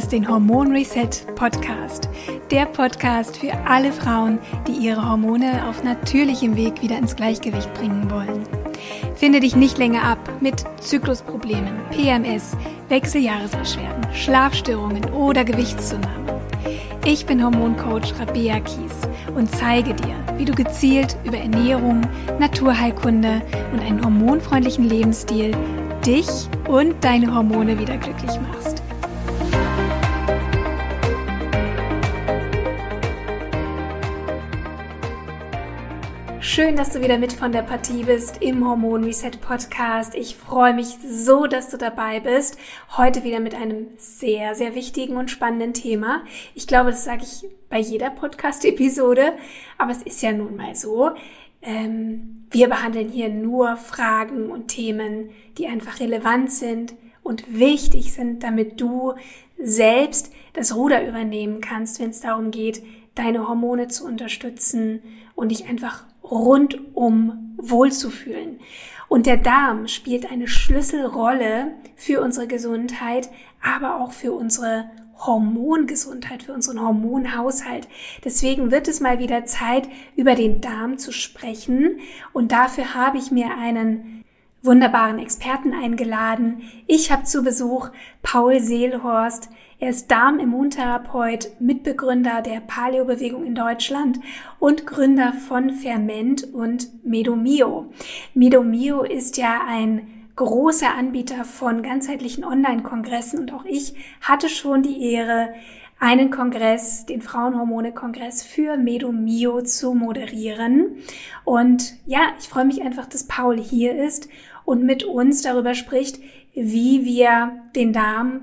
hörst den Hormon Reset Podcast. Der Podcast für alle Frauen, die ihre Hormone auf natürlichem Weg wieder ins Gleichgewicht bringen wollen. Finde dich nicht länger ab mit Zyklusproblemen, PMS, Wechseljahresbeschwerden, Schlafstörungen oder Gewichtszunahme. Ich bin Hormoncoach Rabea Kies und zeige dir, wie du gezielt über Ernährung, Naturheilkunde und einen hormonfreundlichen Lebensstil dich und deine Hormone wieder glücklich machst. Schön, dass du wieder mit von der Partie bist im Hormon Reset Podcast. Ich freue mich so, dass du dabei bist. Heute wieder mit einem sehr, sehr wichtigen und spannenden Thema. Ich glaube, das sage ich bei jeder Podcast-Episode, aber es ist ja nun mal so. Ähm, wir behandeln hier nur Fragen und Themen, die einfach relevant sind und wichtig sind, damit du selbst das Ruder übernehmen kannst, wenn es darum geht, deine Hormone zu unterstützen und dich einfach rundum wohlzufühlen. Und der Darm spielt eine Schlüsselrolle für unsere Gesundheit, aber auch für unsere Hormongesundheit, für unseren Hormonhaushalt. Deswegen wird es mal wieder Zeit, über den Darm zu sprechen. Und dafür habe ich mir einen wunderbaren Experten eingeladen. Ich habe zu Besuch Paul Seelhorst. Er ist Darm-Immuntherapeut, Mitbegründer der Paleo-Bewegung in Deutschland und Gründer von Ferment und Medomio. Medomio ist ja ein großer Anbieter von ganzheitlichen Online-Kongressen und auch ich hatte schon die Ehre, einen Kongress, den Frauenhormone-Kongress für Medomio zu moderieren. Und ja, ich freue mich einfach, dass Paul hier ist und mit uns darüber spricht, wie wir den Darm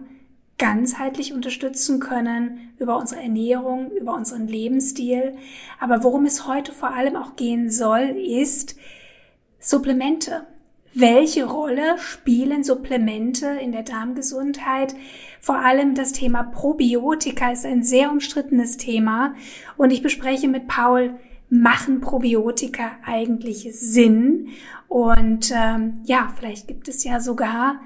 ganzheitlich unterstützen können über unsere Ernährung, über unseren Lebensstil. Aber worum es heute vor allem auch gehen soll, ist Supplemente. Welche Rolle spielen Supplemente in der Darmgesundheit? Vor allem das Thema Probiotika ist ein sehr umstrittenes Thema und ich bespreche mit Paul, machen Probiotika eigentlich Sinn? Und ähm, ja, vielleicht gibt es ja sogar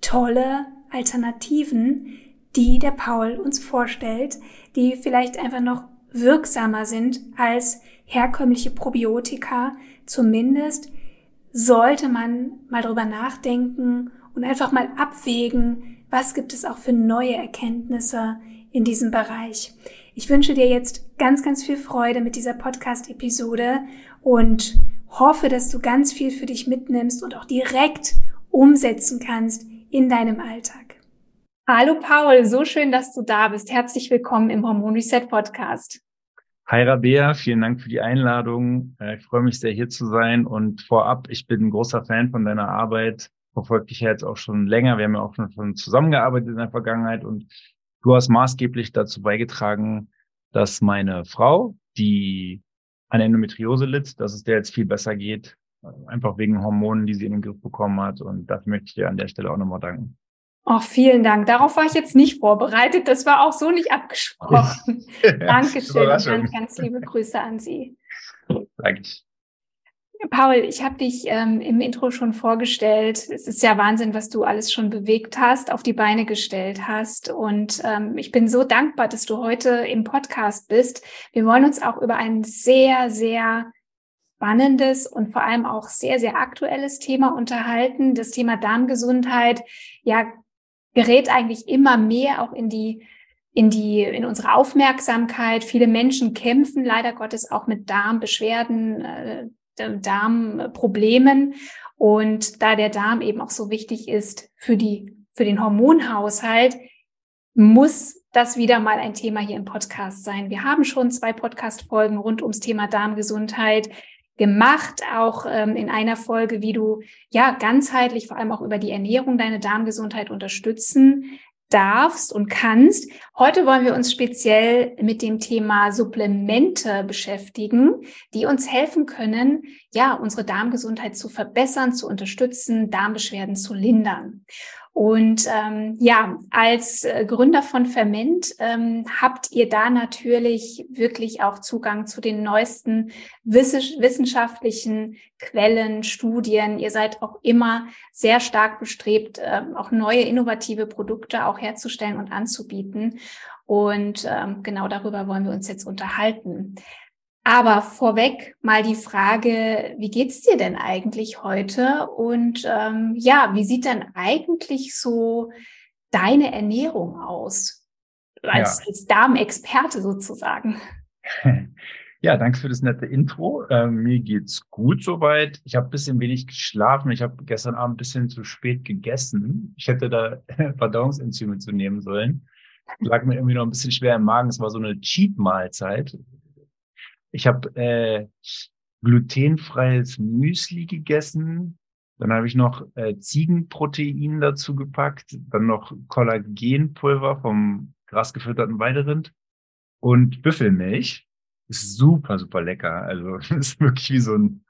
tolle Alternativen, die der Paul uns vorstellt, die vielleicht einfach noch wirksamer sind als herkömmliche Probiotika, zumindest sollte man mal drüber nachdenken und einfach mal abwägen, was gibt es auch für neue Erkenntnisse in diesem Bereich. Ich wünsche dir jetzt ganz, ganz viel Freude mit dieser Podcast-Episode und hoffe, dass du ganz viel für dich mitnimmst und auch direkt umsetzen kannst in deinem Alltag. Hallo Paul, so schön, dass du da bist. Herzlich willkommen im Hormon Reset Podcast. Hi Rabea, vielen Dank für die Einladung. Äh, ich freue mich sehr hier zu sein und vorab, ich bin ein großer Fan von deiner Arbeit, verfolge dich ja jetzt auch schon länger. Wir haben ja auch schon zusammengearbeitet in der Vergangenheit und du hast maßgeblich dazu beigetragen, dass meine Frau, die an Endometriose litt, dass es der jetzt viel besser geht, einfach wegen Hormonen, die sie in den Griff bekommen hat und dafür möchte ich dir an der Stelle auch nochmal danken. Oh, vielen Dank. Darauf war ich jetzt nicht vorbereitet. Das war auch so nicht abgesprochen. Dankeschön und ganz, ganz liebe Grüße an Sie. Danke. Paul, ich habe dich ähm, im Intro schon vorgestellt. Es ist ja Wahnsinn, was du alles schon bewegt hast, auf die Beine gestellt hast. Und ähm, ich bin so dankbar, dass du heute im Podcast bist. Wir wollen uns auch über ein sehr, sehr spannendes und vor allem auch sehr, sehr aktuelles Thema unterhalten. Das Thema Darmgesundheit. Ja, gerät eigentlich immer mehr auch in die in die in unsere Aufmerksamkeit. Viele Menschen kämpfen leider Gottes auch mit Darmbeschwerden, äh, Darmproblemen und da der Darm eben auch so wichtig ist für die für den Hormonhaushalt, muss das wieder mal ein Thema hier im Podcast sein. Wir haben schon zwei Podcast-Folgen rund ums Thema Darmgesundheit gemacht, auch ähm, in einer Folge, wie du ja ganzheitlich, vor allem auch über die Ernährung, deine Darmgesundheit unterstützen darfst und kannst. Heute wollen wir uns speziell mit dem Thema Supplemente beschäftigen, die uns helfen können, ja, unsere Darmgesundheit zu verbessern, zu unterstützen, Darmbeschwerden zu lindern. Und ähm, ja, als äh, Gründer von Ferment ähm, habt ihr da natürlich wirklich auch Zugang zu den neuesten wissenschaftlichen Quellen, Studien. Ihr seid auch immer sehr stark bestrebt, äh, auch neue innovative Produkte auch herzustellen und anzubieten. Und ähm, genau darüber wollen wir uns jetzt unterhalten. Aber vorweg mal die Frage, wie geht's dir denn eigentlich heute? Und ähm, ja, wie sieht denn eigentlich so deine Ernährung aus? Als, ja. als Darmexperte sozusagen. Ja, danke für das nette Intro. Ähm, mir geht's gut soweit. Ich habe ein bisschen wenig geschlafen. Ich habe gestern Abend ein bisschen zu spät gegessen. Ich hätte da Verdauungsenzyme zu nehmen sollen. Lag mir irgendwie noch ein bisschen schwer im Magen. Es war so eine Cheat-Mahlzeit. Ich habe äh, glutenfreies Müsli gegessen. Dann habe ich noch äh, Ziegenprotein dazu gepackt. Dann noch Kollagenpulver vom grasgefütterten Weiderind und Büffelmilch. Ist super, super lecker. Also ist wirklich wie so ein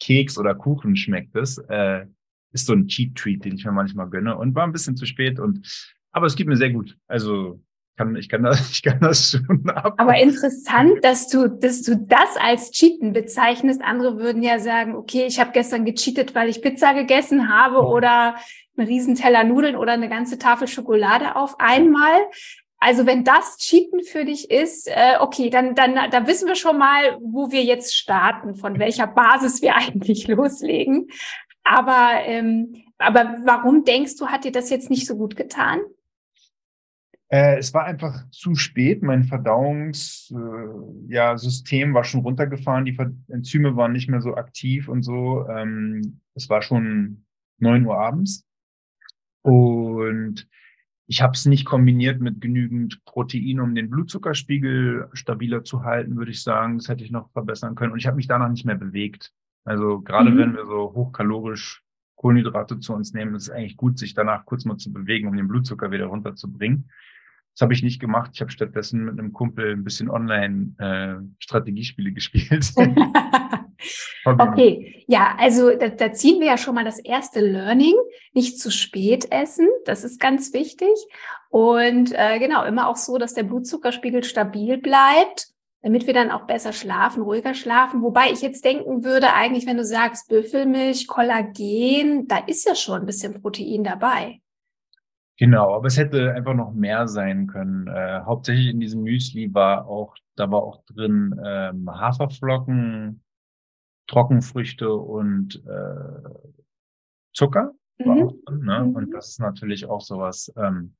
Keks oder Kuchen schmeckt es. Äh, ist so ein Cheat Treat, den ich mir manchmal gönne und war ein bisschen zu spät und aber es geht mir sehr gut. Also kann, ich kann das, ich kann das schon ab. Aber interessant, dass du, dass du das als Cheaten bezeichnest. Andere würden ja sagen, okay, ich habe gestern gecheatet, weil ich Pizza gegessen habe oder einen riesen Teller Nudeln oder eine ganze Tafel Schokolade auf einmal. Also wenn das Cheaten für dich ist, äh, okay, dann, dann, dann wissen wir schon mal, wo wir jetzt starten, von welcher Basis wir eigentlich loslegen. Aber, ähm, aber warum denkst du, hat dir das jetzt nicht so gut getan? Äh, es war einfach zu spät. Mein Verdauungssystem äh, ja, System war schon runtergefahren. Die Enzyme waren nicht mehr so aktiv und so. Ähm, es war schon neun Uhr abends. Und ich habe es nicht kombiniert mit genügend Protein, um den Blutzuckerspiegel stabiler zu halten, würde ich sagen. Das hätte ich noch verbessern können. Und ich habe mich danach nicht mehr bewegt. Also gerade mhm. wenn wir so hochkalorisch Kohlenhydrate zu uns nehmen, ist es eigentlich gut, sich danach kurz mal zu bewegen, um den Blutzucker wieder runterzubringen. Das habe ich nicht gemacht. Ich habe stattdessen mit einem Kumpel ein bisschen online äh, Strategiespiele gespielt. okay, ja, also da, da ziehen wir ja schon mal das erste Learning. Nicht zu spät essen, das ist ganz wichtig. Und äh, genau, immer auch so, dass der Blutzuckerspiegel stabil bleibt damit wir dann auch besser schlafen, ruhiger schlafen. Wobei ich jetzt denken würde, eigentlich, wenn du sagst Büffelmilch, Kollagen, da ist ja schon ein bisschen Protein dabei. Genau, aber es hätte einfach noch mehr sein können. Äh, hauptsächlich in diesem Müsli war auch, da war auch drin ähm, Haferflocken, Trockenfrüchte und äh, Zucker war mhm. auch drin. Ne? Mhm. Und das ist natürlich auch sowas, ähm,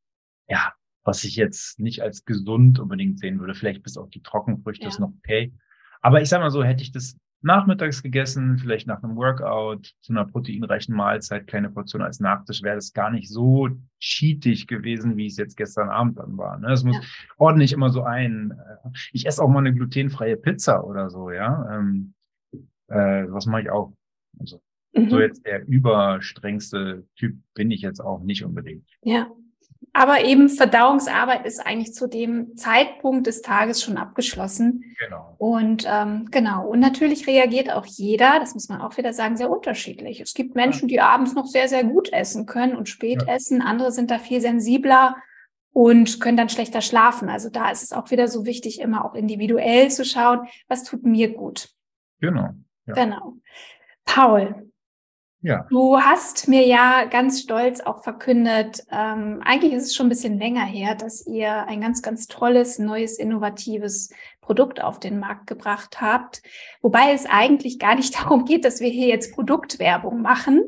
ja, was ich jetzt nicht als gesund unbedingt sehen würde. Vielleicht bis auf die Trockenfrüchte ja. ist noch okay. Aber ich sag mal so, hätte ich das nachmittags gegessen, vielleicht nach einem Workout, zu einer proteinreichen Mahlzeit, kleine Portion als Nachtisch, wäre das gar nicht so cheatig gewesen, wie es jetzt gestern Abend dann war. Ne? Es muss ja. ordentlich immer so ein. Äh, ich esse auch mal eine glutenfreie Pizza oder so, ja. Ähm, äh, was mache ich auch? Also, mhm. so jetzt der überstrengste Typ bin ich jetzt auch nicht unbedingt. Ja. Aber eben Verdauungsarbeit ist eigentlich zu dem Zeitpunkt des Tages schon abgeschlossen. Genau. Und ähm, genau. Und natürlich reagiert auch jeder, das muss man auch wieder sagen, sehr unterschiedlich. Es gibt Menschen, die abends noch sehr, sehr gut essen können und spät ja. essen. Andere sind da viel sensibler und können dann schlechter schlafen. Also da ist es auch wieder so wichtig, immer auch individuell zu schauen, was tut mir gut. Genau. Ja. Genau. Paul, ja. Du hast mir ja ganz stolz auch verkündet, ähm, eigentlich ist es schon ein bisschen länger her, dass ihr ein ganz, ganz tolles, neues, innovatives Produkt auf den Markt gebracht habt. Wobei es eigentlich gar nicht darum geht, dass wir hier jetzt Produktwerbung machen.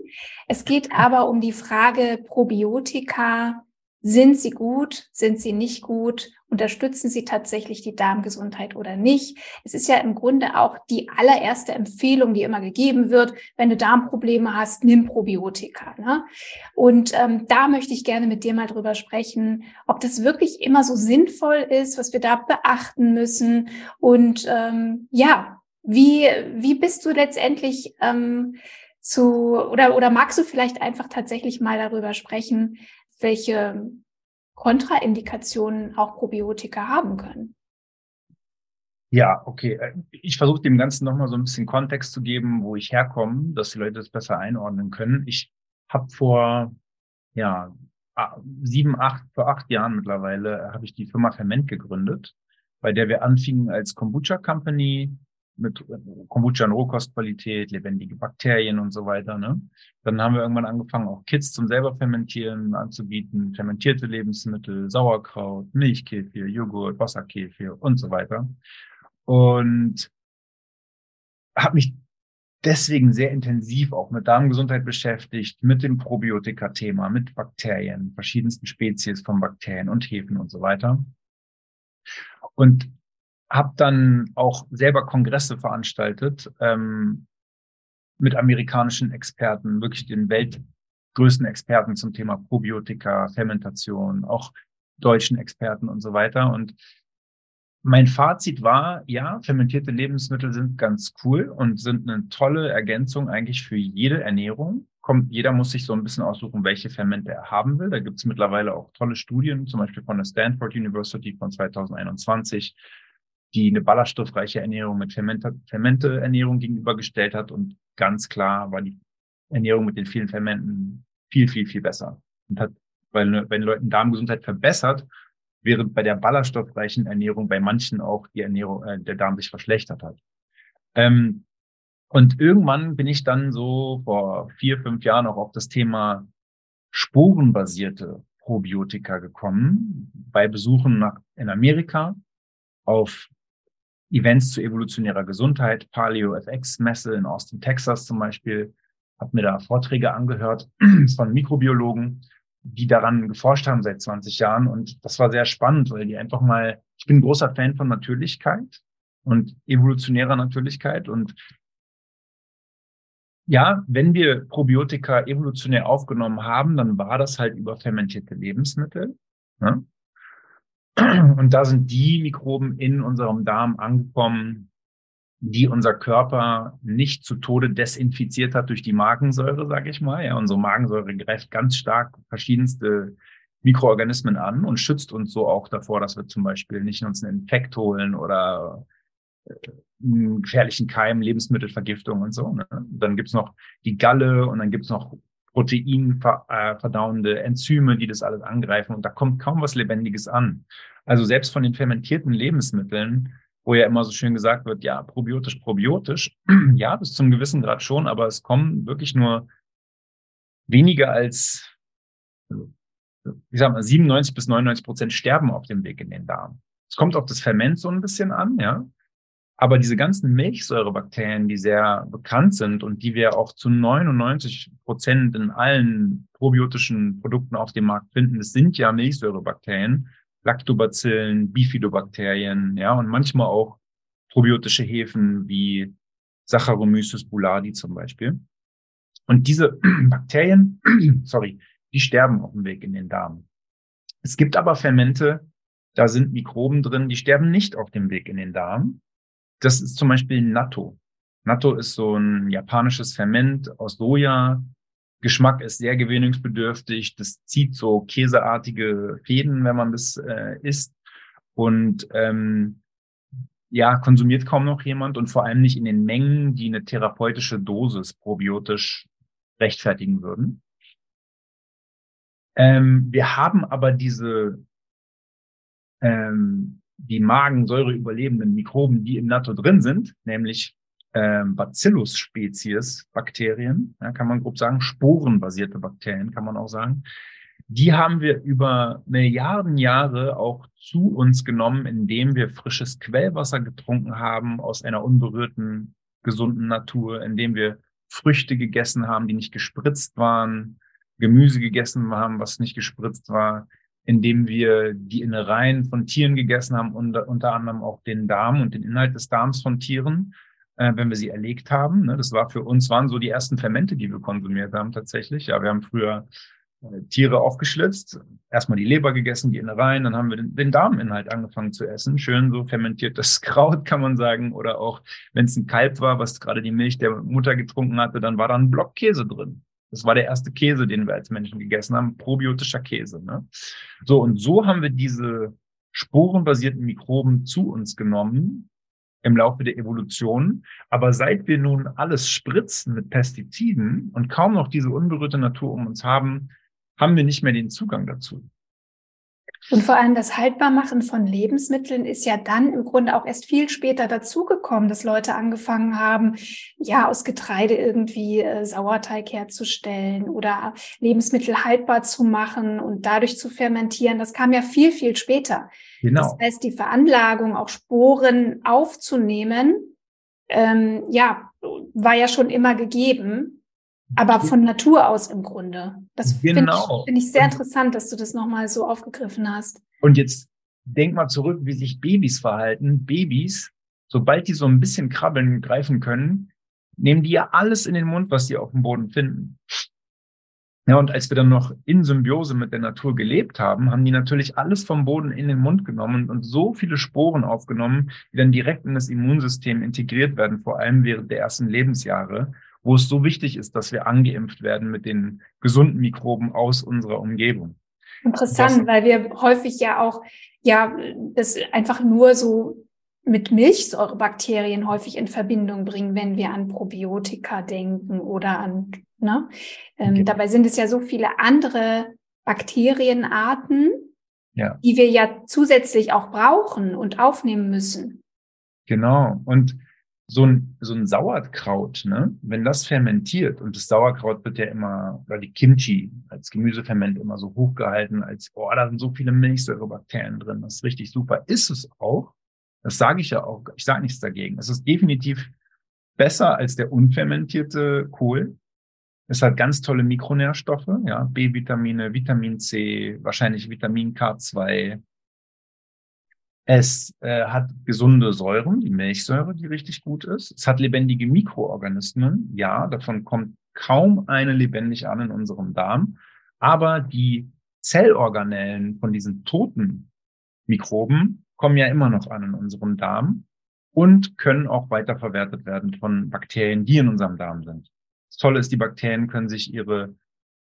Es geht aber um die Frage Probiotika sind sie gut? Sind sie nicht gut? Unterstützen sie tatsächlich die Darmgesundheit oder nicht? Es ist ja im Grunde auch die allererste Empfehlung, die immer gegeben wird. Wenn du Darmprobleme hast, nimm Probiotika. Ne? Und ähm, da möchte ich gerne mit dir mal drüber sprechen, ob das wirklich immer so sinnvoll ist, was wir da beachten müssen. Und ähm, ja, wie, wie bist du letztendlich ähm, zu, oder, oder magst du vielleicht einfach tatsächlich mal darüber sprechen, welche Kontraindikationen auch Probiotika haben können. Ja, okay. Äh, ich versuche dem Ganzen nochmal so ein bisschen Kontext zu geben, wo ich herkomme, dass die Leute das besser einordnen können. Ich habe vor ja, sieben, acht, vor acht Jahren mittlerweile habe ich die Firma Ferment gegründet, bei der wir anfingen als Kombucha Company mit Kombucha in Rohkostqualität, lebendige Bakterien und so weiter. Ne? Dann haben wir irgendwann angefangen, auch Kits zum selber fermentieren anzubieten, fermentierte Lebensmittel, Sauerkraut, Milchkefir, Joghurt, Wasserkefir und so weiter. Und habe mich deswegen sehr intensiv auch mit Darmgesundheit beschäftigt, mit dem Probiotika-Thema, mit Bakterien, verschiedensten Spezies von Bakterien und Hefen und so weiter. Und habe dann auch selber Kongresse veranstaltet ähm, mit amerikanischen Experten, wirklich den weltgrößten Experten zum Thema Probiotika, Fermentation, auch deutschen Experten und so weiter. Und mein Fazit war, ja, fermentierte Lebensmittel sind ganz cool und sind eine tolle Ergänzung eigentlich für jede Ernährung. Kommt, jeder muss sich so ein bisschen aussuchen, welche Fermente er haben will. Da gibt es mittlerweile auch tolle Studien, zum Beispiel von der Stanford University von 2021, die eine ballaststoffreiche Ernährung mit Fermente-Ernährung gegenübergestellt hat. Und ganz klar war die Ernährung mit den vielen Fermenten viel, viel, viel besser. Und hat, weil wenn Leuten Darmgesundheit verbessert, während bei der ballaststoffreichen Ernährung bei manchen auch die Ernährung, äh, der Darm sich verschlechtert hat. Ähm, und irgendwann bin ich dann so vor vier, fünf Jahren auch auf das Thema sporenbasierte Probiotika gekommen, bei Besuchen nach, in Amerika auf Events zu evolutionärer Gesundheit, Paleo FX Messe in Austin, Texas zum Beispiel, habe mir da Vorträge angehört von Mikrobiologen die daran geforscht haben seit 20 Jahren. Und das war sehr spannend, weil die einfach mal, ich bin großer Fan von Natürlichkeit und evolutionärer Natürlichkeit. Und ja, wenn wir Probiotika evolutionär aufgenommen haben, dann war das halt über fermentierte Lebensmittel. Ne? Und da sind die Mikroben in unserem Darm angekommen, die unser Körper nicht zu Tode desinfiziert hat durch die Magensäure, sage ich mal. Ja, unsere Magensäure greift ganz stark verschiedenste Mikroorganismen an und schützt uns so auch davor, dass wir zum Beispiel nicht uns einen Infekt holen oder äh, einen gefährlichen Keim, Lebensmittelvergiftung und so. Ne? Dann gibt's noch die Galle und dann gibt's noch proteinverdauende Enzyme, die das alles angreifen und da kommt kaum was Lebendiges an. Also selbst von den fermentierten Lebensmitteln wo ja immer so schön gesagt wird, ja, probiotisch, probiotisch. ja, bis zum gewissen Grad schon, aber es kommen wirklich nur weniger als, ich sag mal, 97 bis 99 Prozent sterben auf dem Weg in den Darm. Es kommt auf das Ferment so ein bisschen an, ja. Aber diese ganzen Milchsäurebakterien, die sehr bekannt sind und die wir auch zu 99 Prozent in allen probiotischen Produkten auf dem Markt finden, das sind ja Milchsäurebakterien. Lactobacillen, Bifidobakterien, ja, und manchmal auch probiotische Hefen wie Saccharomyces boulardii zum Beispiel. Und diese Bakterien, sorry, die sterben auf dem Weg in den Darm. Es gibt aber Fermente, da sind Mikroben drin, die sterben nicht auf dem Weg in den Darm. Das ist zum Beispiel Natto. Natto ist so ein japanisches Ferment aus Soja, Geschmack ist sehr gewöhnungsbedürftig. Das zieht so käseartige Fäden, wenn man das äh, isst. Und ähm, ja, konsumiert kaum noch jemand und vor allem nicht in den Mengen, die eine therapeutische Dosis probiotisch rechtfertigen würden. Ähm, wir haben aber diese ähm, die Magensäure überlebenden Mikroben, die im Natto drin sind, nämlich ähm, Bacillus-Spezies Bakterien, ja, kann man grob sagen, sporenbasierte Bakterien, kann man auch sagen. Die haben wir über Milliarden Jahre auch zu uns genommen, indem wir frisches Quellwasser getrunken haben aus einer unberührten, gesunden Natur, indem wir Früchte gegessen haben, die nicht gespritzt waren, Gemüse gegessen haben, was nicht gespritzt war, indem wir die Innereien von Tieren gegessen haben, unter, unter anderem auch den Darm und den Inhalt des Darms von Tieren äh, wenn wir sie erlegt haben. Ne? Das war für uns, waren so die ersten Fermente, die wir konsumiert haben tatsächlich. Ja, wir haben früher äh, Tiere aufgeschlitzt, erstmal die Leber gegessen, die Innereien, dann haben wir den, den Darminhalt angefangen zu essen. Schön so fermentiertes Kraut, kann man sagen. Oder auch, wenn es ein Kalb war, was gerade die Milch der Mutter getrunken hatte, dann war da ein Block Käse drin. Das war der erste Käse, den wir als Menschen gegessen haben, probiotischer Käse. Ne? So, und so haben wir diese sporenbasierten Mikroben zu uns genommen im Laufe der Evolution. Aber seit wir nun alles spritzen mit Pestiziden und kaum noch diese unberührte Natur um uns haben, haben wir nicht mehr den Zugang dazu. Und vor allem das Haltbarmachen von Lebensmitteln ist ja dann im Grunde auch erst viel später dazugekommen, dass Leute angefangen haben, ja, aus Getreide irgendwie äh, Sauerteig herzustellen oder Lebensmittel haltbar zu machen und dadurch zu fermentieren. Das kam ja viel, viel später. Genau. Das heißt, die Veranlagung, auch Sporen aufzunehmen, ähm, ja, war ja schon immer gegeben aber von Natur aus im Grunde. Das genau. finde ich, find ich, sehr interessant, dass du das nochmal so aufgegriffen hast. Und jetzt denk mal zurück, wie sich Babys verhalten. Babys, sobald die so ein bisschen krabbeln, greifen können, nehmen die ja alles in den Mund, was sie auf dem Boden finden. Ja, und als wir dann noch in Symbiose mit der Natur gelebt haben, haben die natürlich alles vom Boden in den Mund genommen und so viele Sporen aufgenommen, die dann direkt in das Immunsystem integriert werden, vor allem während der ersten Lebensjahre wo es so wichtig ist, dass wir angeimpft werden mit den gesunden Mikroben aus unserer Umgebung. Interessant, das, weil wir häufig ja auch, ja, das einfach nur so mit Milchsäurebakterien häufig in Verbindung bringen, wenn wir an Probiotika denken oder an, ne? Ähm, okay. Dabei sind es ja so viele andere Bakterienarten, ja. die wir ja zusätzlich auch brauchen und aufnehmen müssen. Genau. Und so ein, so ein Sauerkraut, ne, wenn das fermentiert und das Sauerkraut wird ja immer, oder die Kimchi als Gemüseferment immer so hochgehalten, als, oh, da sind so viele Milchsäurebakterien drin, das ist richtig super. Ist es auch. Das sage ich ja auch. Ich sage nichts dagegen. Es ist definitiv besser als der unfermentierte Kohl. Es hat ganz tolle Mikronährstoffe, ja, B-Vitamine, Vitamin C, wahrscheinlich Vitamin K2, es äh, hat gesunde Säuren, die Milchsäure, die richtig gut ist. Es hat lebendige Mikroorganismen. Ja, davon kommt kaum eine lebendig an in unserem Darm. Aber die Zellorganellen von diesen toten Mikroben kommen ja immer noch an in unserem Darm und können auch weiterverwertet werden von Bakterien, die in unserem Darm sind. Das Tolle ist, die Bakterien können sich ihre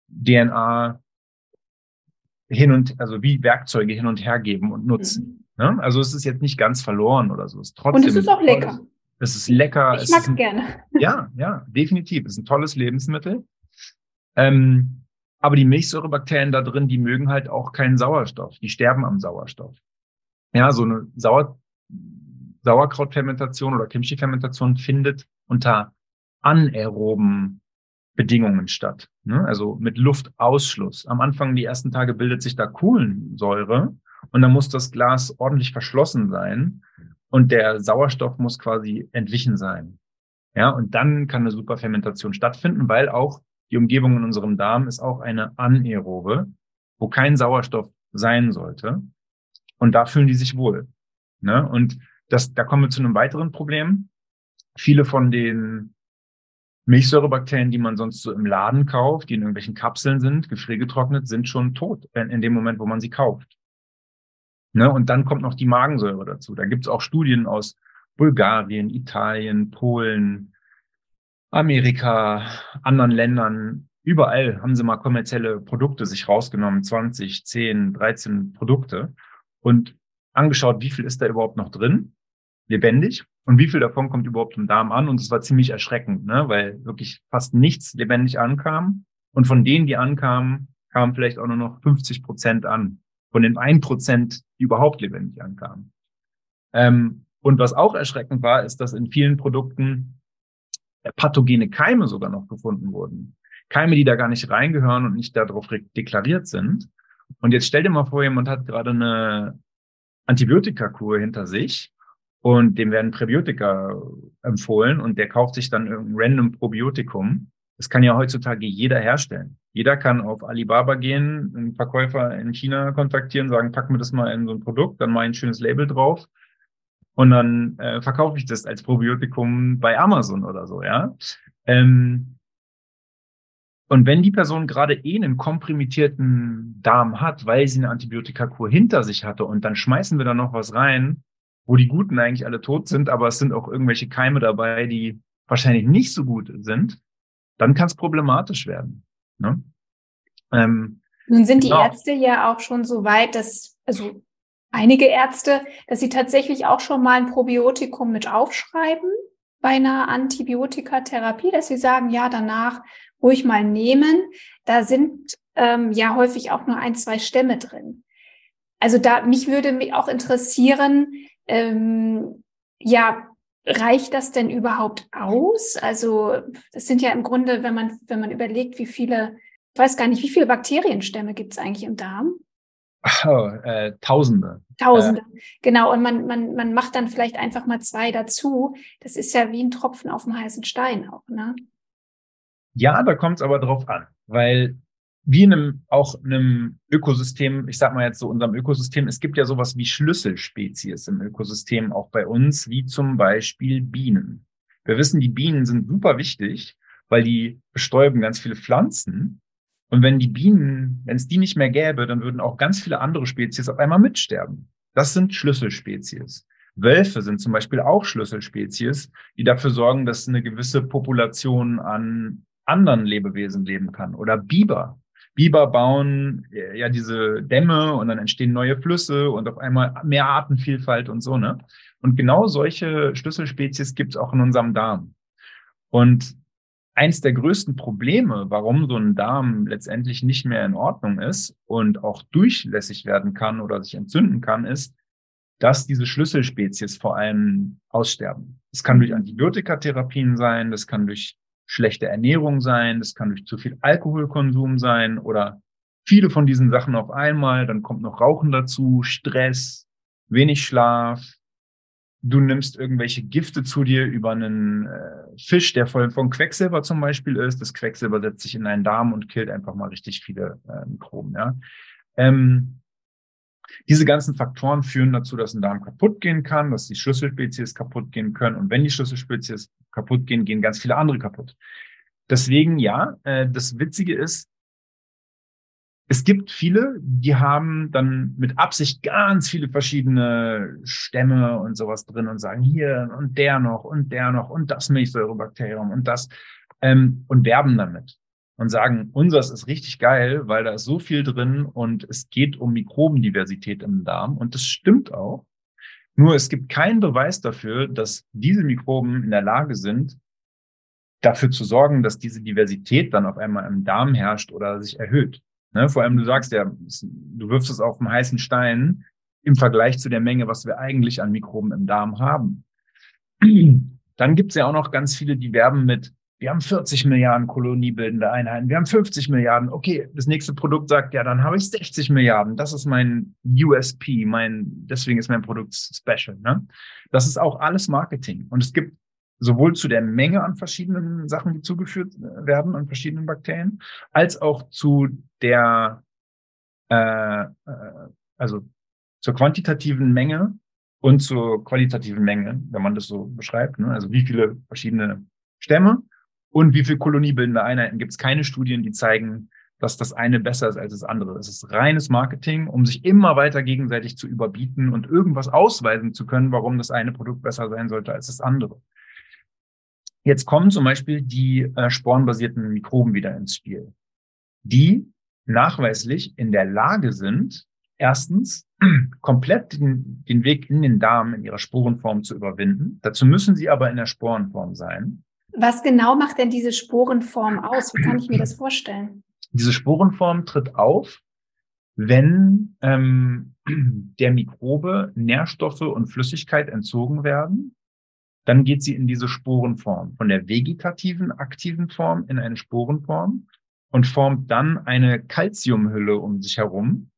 DNA hin und, also wie Werkzeuge hin und her geben und nutzen. Mhm. Ne? Also es ist jetzt nicht ganz verloren oder so. Es ist trotzdem und es ist auch lecker. Es ist lecker. Ich mag es gerne. Ja, ja, definitiv. Es ist ein tolles Lebensmittel. Ähm, aber die Milchsäurebakterien da drin, die mögen halt auch keinen Sauerstoff. Die sterben am Sauerstoff. Ja, so eine Sauer Sauerkrautfermentation oder Kimchi-Fermentation findet unter anaeroben Bedingungen statt. Ne? Also mit Luftausschluss. Am Anfang, die ersten Tage bildet sich da Kohlensäure und dann muss das Glas ordentlich verschlossen sein und der Sauerstoff muss quasi entwichen sein. Ja, und dann kann eine Superfermentation stattfinden, weil auch die Umgebung in unserem Darm ist auch eine anaerobe, wo kein Sauerstoff sein sollte. Und da fühlen die sich wohl. Ne? Und das, da kommen wir zu einem weiteren Problem. Viele von den Milchsäurebakterien, die man sonst so im Laden kauft, die in irgendwelchen Kapseln sind, gefriergetrocknet, sind schon tot in dem Moment, wo man sie kauft. Ne? Und dann kommt noch die Magensäure dazu. Da gibt es auch Studien aus Bulgarien, Italien, Polen, Amerika, anderen Ländern. Überall haben sie mal kommerzielle Produkte sich rausgenommen, 20, 10, 13 Produkte und angeschaut, wie viel ist da überhaupt noch drin, lebendig, und wie viel davon kommt überhaupt im Darm an. Und es war ziemlich erschreckend, ne? weil wirklich fast nichts lebendig ankam. Und von denen, die ankamen, kamen vielleicht auch nur noch 50 Prozent an von den ein Prozent, die überhaupt lebendig ankamen. Ähm, und was auch erschreckend war, ist, dass in vielen Produkten pathogene Keime sogar noch gefunden wurden. Keime, die da gar nicht reingehören und nicht darauf deklariert sind. Und jetzt stell dir mal vor, jemand hat gerade eine Antibiotikakur hinter sich und dem werden Präbiotika empfohlen und der kauft sich dann irgendein random Probiotikum. Das kann ja heutzutage jeder herstellen. Jeder kann auf Alibaba gehen, einen Verkäufer in China kontaktieren, sagen, pack mir das mal in so ein Produkt, dann mal ein schönes Label drauf. Und dann äh, verkaufe ich das als Probiotikum bei Amazon oder so, ja. Ähm, und wenn die Person gerade eh einen komprimitierten Darm hat, weil sie eine Antibiotikakur hinter sich hatte und dann schmeißen wir da noch was rein, wo die Guten eigentlich alle tot sind, aber es sind auch irgendwelche Keime dabei, die wahrscheinlich nicht so gut sind, dann kann es problematisch werden. Ne? Ähm, Nun sind die genau. Ärzte ja auch schon so weit, dass, also einige Ärzte, dass sie tatsächlich auch schon mal ein Probiotikum mit aufschreiben bei einer Antibiotikatherapie, dass sie sagen, ja, danach ruhig mal nehmen. Da sind ähm, ja häufig auch nur ein, zwei Stämme drin. Also da, mich würde mich auch interessieren, ähm, ja, reicht das denn überhaupt aus? Also, das sind ja im Grunde, wenn man, wenn man überlegt, wie viele, ich weiß gar nicht, wie viele Bakterienstämme gibt es eigentlich im Darm? Oh, äh, Tausende. Tausende, äh, genau. Und man, man, man macht dann vielleicht einfach mal zwei dazu. Das ist ja wie ein Tropfen auf dem heißen Stein auch, ne? Ja, da kommt es aber drauf an, weil wie in einem, auch in einem Ökosystem, ich sag mal jetzt so unserem Ökosystem, es gibt ja sowas wie Schlüsselspezies im Ökosystem, auch bei uns, wie zum Beispiel Bienen. Wir wissen, die Bienen sind super wichtig, weil die bestäuben ganz viele Pflanzen. Und wenn die Bienen, wenn es die nicht mehr gäbe, dann würden auch ganz viele andere Spezies auf einmal mitsterben. Das sind Schlüsselspezies. Wölfe sind zum Beispiel auch Schlüsselspezies, die dafür sorgen, dass eine gewisse Population an anderen Lebewesen leben kann. Oder Biber. Biber bauen ja diese Dämme und dann entstehen neue Flüsse und auf einmal mehr Artenvielfalt und so, ne? Und genau solche Schlüsselspezies gibt es auch in unserem Darm. Und eins der größten Probleme, warum so ein Darm letztendlich nicht mehr in Ordnung ist und auch durchlässig werden kann oder sich entzünden kann, ist, dass diese Schlüsselspezies vor allem aussterben. Es kann durch Antibiotikatherapien sein, das kann durch schlechte Ernährung sein, das kann durch zu viel Alkoholkonsum sein oder viele von diesen Sachen auf einmal. Dann kommt noch Rauchen dazu, Stress, wenig Schlaf. Du nimmst irgendwelche Gifte zu dir über einen äh, Fisch, der voll von Quecksilber zum Beispiel ist. Das Quecksilber setzt sich in deinen Darm und killt einfach mal richtig viele äh, Mikroben. Ja? Ähm, diese ganzen Faktoren führen dazu, dass ein Darm kaputt gehen kann, dass die Schlüsselspezies kaputt gehen können. Und wenn die Schlüsselspezies kaputt gehen, gehen ganz viele andere kaputt. Deswegen ja, äh, das Witzige ist, es gibt viele, die haben dann mit Absicht ganz viele verschiedene Stämme und sowas drin und sagen hier und der noch und der noch und das Milchsäurebakterium und das ähm, und werben damit und sagen, unseres ist richtig geil, weil da ist so viel drin und es geht um Mikrobendiversität im Darm. Und das stimmt auch. Nur es gibt keinen Beweis dafür, dass diese Mikroben in der Lage sind, dafür zu sorgen, dass diese Diversität dann auf einmal im Darm herrscht oder sich erhöht. Ne? Vor allem, du sagst ja, du wirfst es auf einen heißen Stein im Vergleich zu der Menge, was wir eigentlich an Mikroben im Darm haben. Dann gibt es ja auch noch ganz viele, die werben mit wir haben 40 Milliarden koloniebildende Einheiten, wir haben 50 Milliarden. Okay, das nächste Produkt sagt, ja, dann habe ich 60 Milliarden. Das ist mein USP, mein, deswegen ist mein Produkt special. Ne? Das ist auch alles Marketing. Und es gibt sowohl zu der Menge an verschiedenen Sachen, die zugeführt werden, an verschiedenen Bakterien, als auch zu der, äh, äh, also zur quantitativen Menge und zur qualitativen Menge, wenn man das so beschreibt. Ne? Also wie viele verschiedene Stämme und wie viel koloniebildende Einheiten gibt es keine Studien, die zeigen, dass das eine besser ist als das andere. Es ist reines Marketing, um sich immer weiter gegenseitig zu überbieten und irgendwas ausweisen zu können, warum das eine Produkt besser sein sollte als das andere. Jetzt kommen zum Beispiel die äh, sporenbasierten Mikroben wieder ins Spiel, die nachweislich in der Lage sind, erstens komplett den, den Weg in den Darm in ihrer Sporenform zu überwinden. Dazu müssen sie aber in der Sporenform sein. Was genau macht denn diese Sporenform aus? Wie kann ich mir das vorstellen? Diese Sporenform tritt auf, wenn ähm, der Mikrobe Nährstoffe und Flüssigkeit entzogen werden. Dann geht sie in diese Sporenform, von der vegetativen, aktiven Form in eine Sporenform und formt dann eine Calciumhülle um sich herum,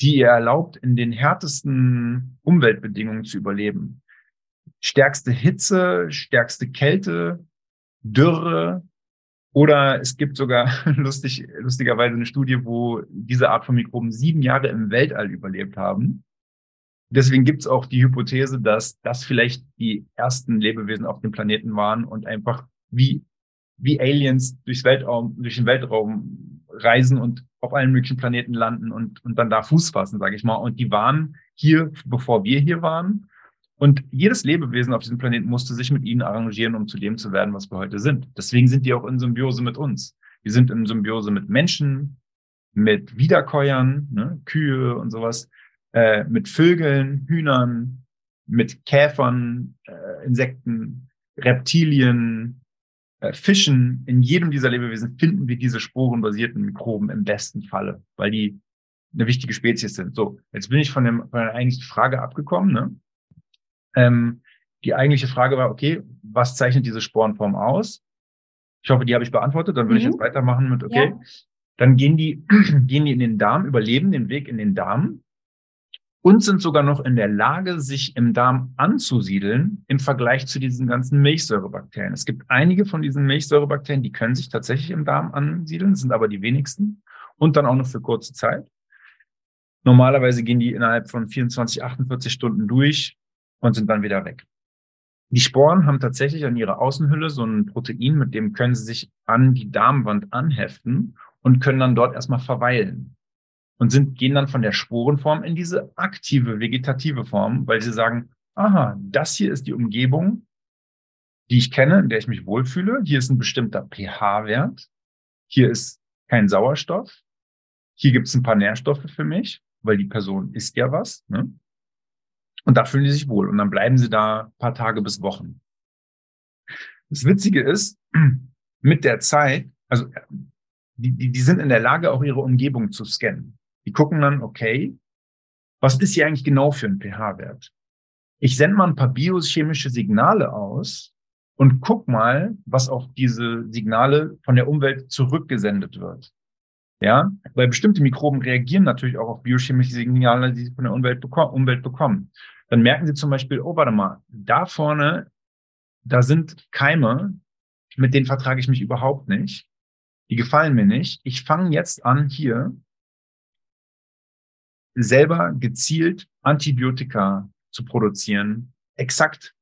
die ihr erlaubt, in den härtesten Umweltbedingungen zu überleben. Stärkste Hitze, stärkste Kälte, Dürre oder es gibt sogar lustig, lustigerweise eine Studie, wo diese Art von Mikroben sieben Jahre im Weltall überlebt haben. Deswegen gibt es auch die Hypothese, dass das vielleicht die ersten Lebewesen auf dem Planeten waren und einfach wie, wie Aliens durchs Weltraum, durch den Weltraum reisen und auf allen möglichen Planeten landen und, und dann da Fuß fassen, sage ich mal. Und die waren hier, bevor wir hier waren. Und jedes Lebewesen auf diesem Planeten musste sich mit ihnen arrangieren, um zu dem zu werden, was wir heute sind. Deswegen sind die auch in Symbiose mit uns. Wir sind in Symbiose mit Menschen, mit Wiederkäuern, ne, Kühe und sowas. äh, mit Vögeln, Hühnern, mit Käfern, äh, Insekten, Reptilien, äh, Fischen. In jedem dieser Lebewesen finden wir diese sporenbasierten Mikroben im besten Falle, weil die eine wichtige Spezies sind. So, jetzt bin ich von, dem, von der eigentlichen Frage abgekommen. Ne? Ähm, die eigentliche Frage war, okay, was zeichnet diese Sporenform aus? Ich hoffe, die habe ich beantwortet. Dann würde mhm. ich jetzt weitermachen mit, okay. Ja. Dann gehen die, gehen die in den Darm, überleben den Weg in den Darm und sind sogar noch in der Lage, sich im Darm anzusiedeln im Vergleich zu diesen ganzen Milchsäurebakterien. Es gibt einige von diesen Milchsäurebakterien, die können sich tatsächlich im Darm ansiedeln, sind aber die wenigsten und dann auch noch für kurze Zeit. Normalerweise gehen die innerhalb von 24, 48 Stunden durch und sind dann wieder weg. Die Sporen haben tatsächlich an ihrer Außenhülle so ein Protein, mit dem können sie sich an die Darmwand anheften und können dann dort erstmal verweilen und sind, gehen dann von der Sporenform in diese aktive vegetative Form, weil sie sagen, aha, das hier ist die Umgebung, die ich kenne, in der ich mich wohlfühle. Hier ist ein bestimmter pH-Wert. Hier ist kein Sauerstoff. Hier gibt es ein paar Nährstoffe für mich, weil die Person isst ja was. Ne? Und da fühlen die sich wohl. Und dann bleiben sie da ein paar Tage bis Wochen. Das Witzige ist, mit der Zeit, also die, die, die sind in der Lage, auch ihre Umgebung zu scannen. Die gucken dann, okay, was ist hier eigentlich genau für ein pH-Wert? Ich sende mal ein paar biochemische Signale aus und guck mal, was auf diese Signale von der Umwelt zurückgesendet wird. Ja, weil bestimmte Mikroben reagieren natürlich auch auf biochemische Signale, die sie von der Umwelt, beko Umwelt bekommen. Dann merken sie zum Beispiel, oh, warte mal, da vorne, da sind Keime, mit denen vertrage ich mich überhaupt nicht. Die gefallen mir nicht. Ich fange jetzt an, hier selber gezielt Antibiotika zu produzieren, exakt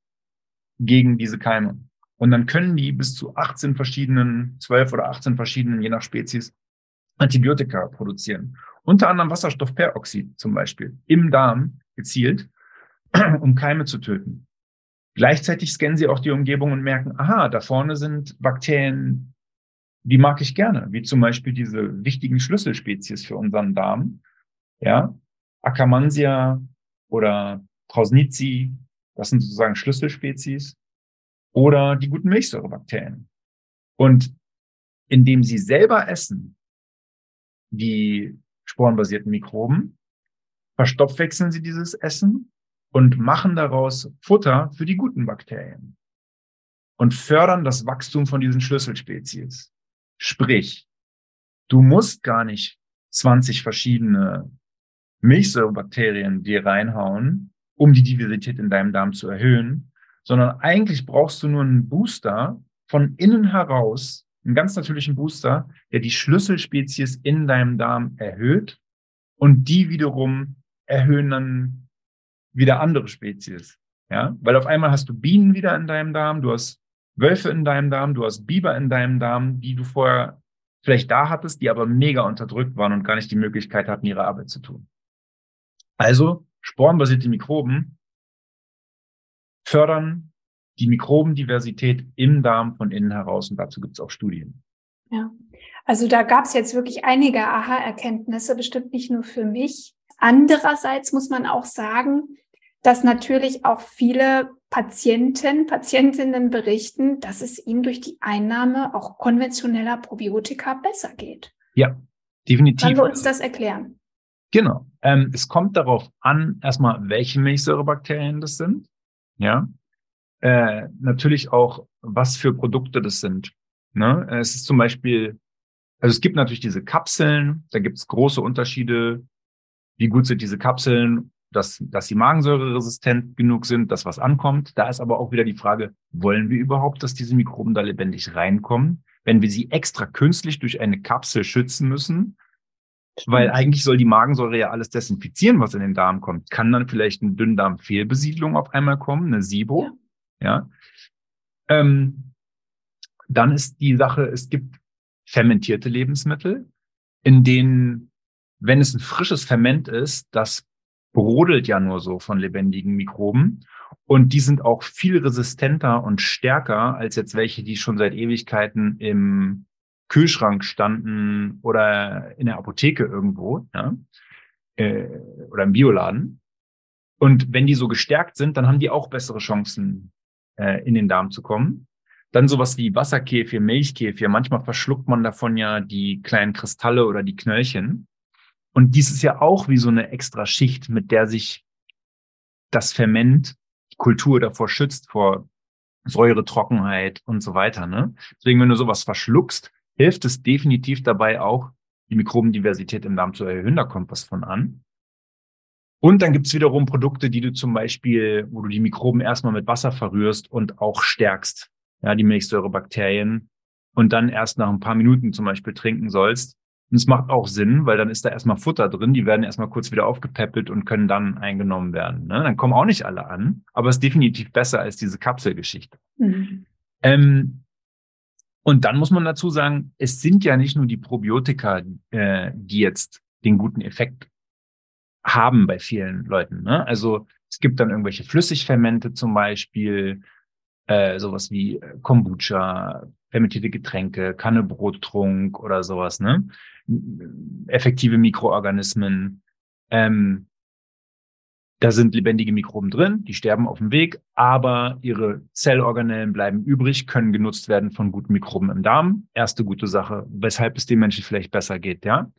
gegen diese Keime. Und dann können die bis zu 18 verschiedenen, 12 oder 18 verschiedenen, je nach Spezies, Antibiotika produzieren. Unter anderem Wasserstoffperoxid zum Beispiel im Darm gezielt, um Keime zu töten. Gleichzeitig scannen sie auch die Umgebung und merken, aha, da vorne sind Bakterien, die mag ich gerne, wie zum Beispiel diese wichtigen Schlüsselspezies für unseren Darm. Ja, Akkermansia oder Trausnizi, das sind sozusagen Schlüsselspezies. Oder die guten Milchsäurebakterien. Und indem sie selber essen, die sporenbasierten Mikroben, verstoffwechseln sie dieses Essen und machen daraus Futter für die guten Bakterien und fördern das Wachstum von diesen Schlüsselspezies. Sprich, du musst gar nicht 20 verschiedene Milchsäurebakterien dir reinhauen, um die Diversität in deinem Darm zu erhöhen, sondern eigentlich brauchst du nur einen Booster von innen heraus, einen ganz natürlichen Booster, der die Schlüsselspezies in deinem Darm erhöht und die wiederum erhöhen dann wieder andere Spezies. Ja, weil auf einmal hast du Bienen wieder in deinem Darm, du hast Wölfe in deinem Darm, du hast Biber in deinem Darm, die du vorher vielleicht da hattest, die aber mega unterdrückt waren und gar nicht die Möglichkeit hatten, ihre Arbeit zu tun. Also sporenbasierte Mikroben fördern die Mikrobendiversität im Darm von innen heraus und dazu gibt es auch Studien. Ja, also da gab es jetzt wirklich einige Aha-Erkenntnisse, bestimmt nicht nur für mich. Andererseits muss man auch sagen, dass natürlich auch viele Patienten, Patientinnen berichten, dass es ihnen durch die Einnahme auch konventioneller Probiotika besser geht. Ja, definitiv. Können wir uns das erklären? Genau. Ähm, es kommt darauf an, erstmal, welche Milchsäurebakterien das sind. Ja. Äh, natürlich auch, was für Produkte das sind. Ne? Es ist zum Beispiel, also es gibt natürlich diese Kapseln, da gibt es große Unterschiede. Wie gut sind diese Kapseln, dass, dass sie magensäureresistent genug sind, dass was ankommt. Da ist aber auch wieder die Frage, wollen wir überhaupt, dass diese Mikroben da lebendig reinkommen? Wenn wir sie extra künstlich durch eine Kapsel schützen müssen, weil eigentlich soll die Magensäure ja alles desinfizieren, was in den Darm kommt. Kann dann vielleicht eine Dünndarmfehlbesiedlung auf einmal kommen, eine SIBO. Ja. Ähm, dann ist die Sache, es gibt fermentierte Lebensmittel, in denen, wenn es ein frisches Ferment ist, das brodelt ja nur so von lebendigen Mikroben. Und die sind auch viel resistenter und stärker als jetzt welche, die schon seit Ewigkeiten im Kühlschrank standen oder in der Apotheke irgendwo. Ja. äh, oder im Bioladen. Und wenn die so gestärkt sind, dann haben die auch bessere Chancen, äh, in den Darm zu kommen. Dann sowas wie Wasserkäfir, Milchkäfir. Manchmal verschluckt man davon ja die kleinen Kristalle oder die Knöllchen. Und dies ist ja auch wie so eine extra Schicht, mit der sich das Ferment, die Kultur davor schützt, vor Säure, Trockenheit und so weiter. Ne? Deswegen, wenn du sowas verschluckst, hilft es definitiv dabei auch, die Mikrobendiversität im Darm zu erhöhen. Da kommt was von an. Und dann gibt's wiederum Produkte, die du zum Beispiel, wo du die Mikroben erstmal mit Wasser verrührst und auch stärkst, ja, die Milchsäurebakterien und dann erst nach ein paar Minuten zum Beispiel trinken sollst. Und es macht auch Sinn, weil dann ist da erstmal Futter drin, die werden erstmal kurz wieder aufgepäppelt und können dann eingenommen werden. Ne? Dann kommen auch nicht alle an, aber es ist definitiv besser als diese Kapselgeschichte. Mhm. Ähm, und dann muss man dazu sagen, es sind ja nicht nur die Probiotika, äh, die jetzt den guten Effekt haben bei vielen Leuten. Ne? Also es gibt dann irgendwelche Flüssigfermente zum Beispiel, äh, sowas wie äh, Kombucha, fermentierte Getränke, Kannebrottrunk oder sowas, ne? Effektive Mikroorganismen. Ähm, da sind lebendige Mikroben drin, die sterben auf dem Weg, aber ihre Zellorganellen bleiben übrig, können genutzt werden von guten Mikroben im Darm. Erste gute Sache, weshalb es den Menschen vielleicht besser geht, ja.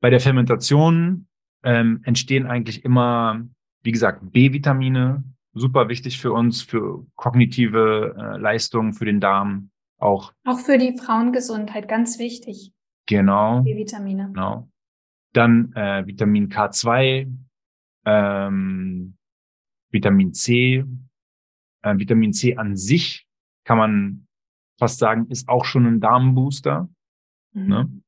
Bei der Fermentation ähm, entstehen eigentlich immer, wie gesagt, B-Vitamine, super wichtig für uns, für kognitive äh, Leistungen, für den Darm auch. Auch für die Frauengesundheit, ganz wichtig. Genau. B-Vitamine. Genau. Dann äh, Vitamin K2, ähm, Vitamin C. Äh, Vitamin C an sich kann man fast sagen, ist auch schon ein Darmbooster. Mhm. Ne?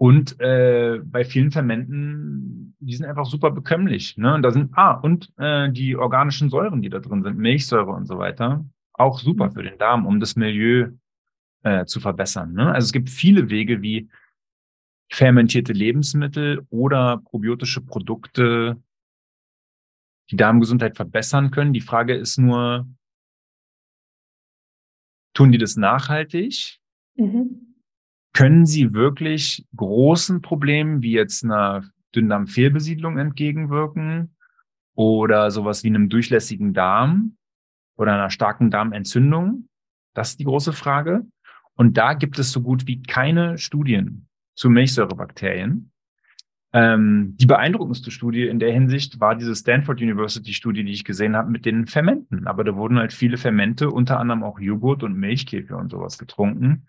Und äh, bei vielen Fermenten, die sind einfach super bekömmlich. Ne? Und da sind, ah, und äh, die organischen Säuren, die da drin sind, Milchsäure und so weiter, auch super mhm. für den Darm, um das Milieu äh, zu verbessern. Ne? Also es gibt viele Wege, wie fermentierte Lebensmittel oder probiotische Produkte die Darmgesundheit verbessern können. Die Frage ist nur, tun die das nachhaltig? Mhm können sie wirklich großen Problemen wie jetzt einer Dünndarmfehlbesiedlung entgegenwirken oder sowas wie einem durchlässigen Darm oder einer starken Darmentzündung? Das ist die große Frage. Und da gibt es so gut wie keine Studien zu Milchsäurebakterien. Ähm, die beeindruckendste Studie in der Hinsicht war diese Stanford University Studie, die ich gesehen habe mit den Fermenten. Aber da wurden halt viele Fermente, unter anderem auch Joghurt und Milchkäfer und sowas getrunken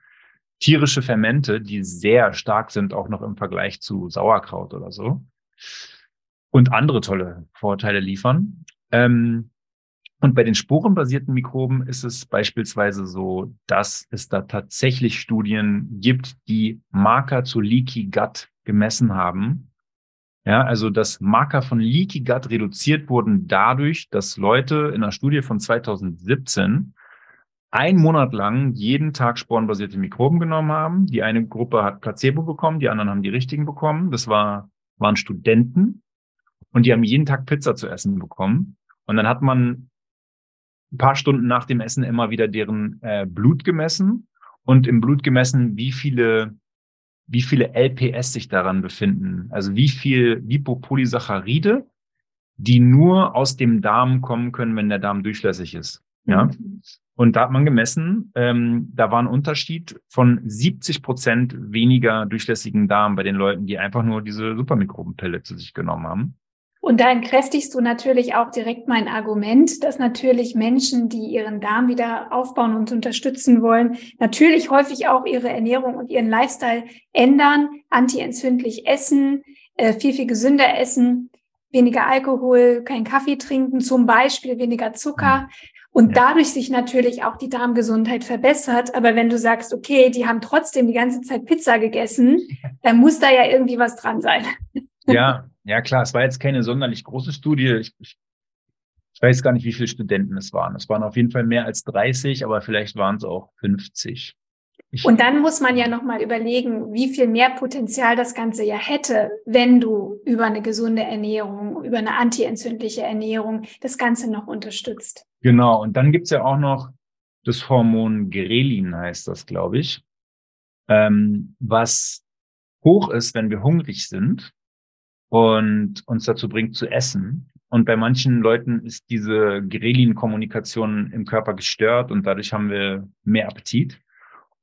tierische Fermente, die sehr stark sind, auch noch im Vergleich zu Sauerkraut oder so. Und andere tolle Vorteile liefern. Ähm, und bei den sporenbasierten Mikroben ist es beispielsweise so, dass es da tatsächlich Studien gibt, die Marker zu Leaky Gut gemessen haben. Ja, also dass Marker von Leaky Gut reduziert wurden dadurch, dass Leute in einer Studie von 2017 ein Monat lang jeden Tag sporenbasierte Mikroben genommen haben. Die eine Gruppe hat Placebo bekommen, die anderen haben die richtigen bekommen. Das war, waren Studenten und die haben jeden Tag Pizza zu essen bekommen. Und dann hat man ein paar Stunden nach dem Essen immer wieder deren äh, Blut gemessen und im Blut gemessen, wie viele wie viele LPS sich daran befinden. Also wie viel Lipopolysaccharide, die nur aus dem Darm kommen können, wenn der Darm durchlässig ist. Ja. Mhm. Und da hat man gemessen, ähm, da war ein Unterschied von 70 Prozent weniger durchlässigen Darm bei den Leuten, die einfach nur diese Supermikrobenpille zu sich genommen haben. Und da entkräftigst du natürlich auch direkt mein Argument, dass natürlich Menschen, die ihren Darm wieder aufbauen und unterstützen wollen, natürlich häufig auch ihre Ernährung und ihren Lifestyle ändern, antientzündlich essen, äh, viel, viel gesünder essen, weniger Alkohol, kein Kaffee trinken, zum Beispiel weniger Zucker. Und ja. dadurch sich natürlich auch die Darmgesundheit verbessert. Aber wenn du sagst, okay, die haben trotzdem die ganze Zeit Pizza gegessen, dann muss da ja irgendwie was dran sein. Ja, ja klar. Es war jetzt keine sonderlich große Studie. Ich, ich, ich weiß gar nicht, wie viele Studenten es waren. Es waren auf jeden Fall mehr als 30, aber vielleicht waren es auch 50. Und dann muss man ja nochmal überlegen, wie viel mehr Potenzial das Ganze ja hätte, wenn du über eine gesunde Ernährung, über eine antientzündliche Ernährung das Ganze noch unterstützt. Genau, und dann gibt's ja auch noch das Hormon Grelin, heißt das, glaube ich, ähm, was hoch ist, wenn wir hungrig sind und uns dazu bringt zu essen. Und bei manchen Leuten ist diese Grelin-Kommunikation im Körper gestört und dadurch haben wir mehr Appetit.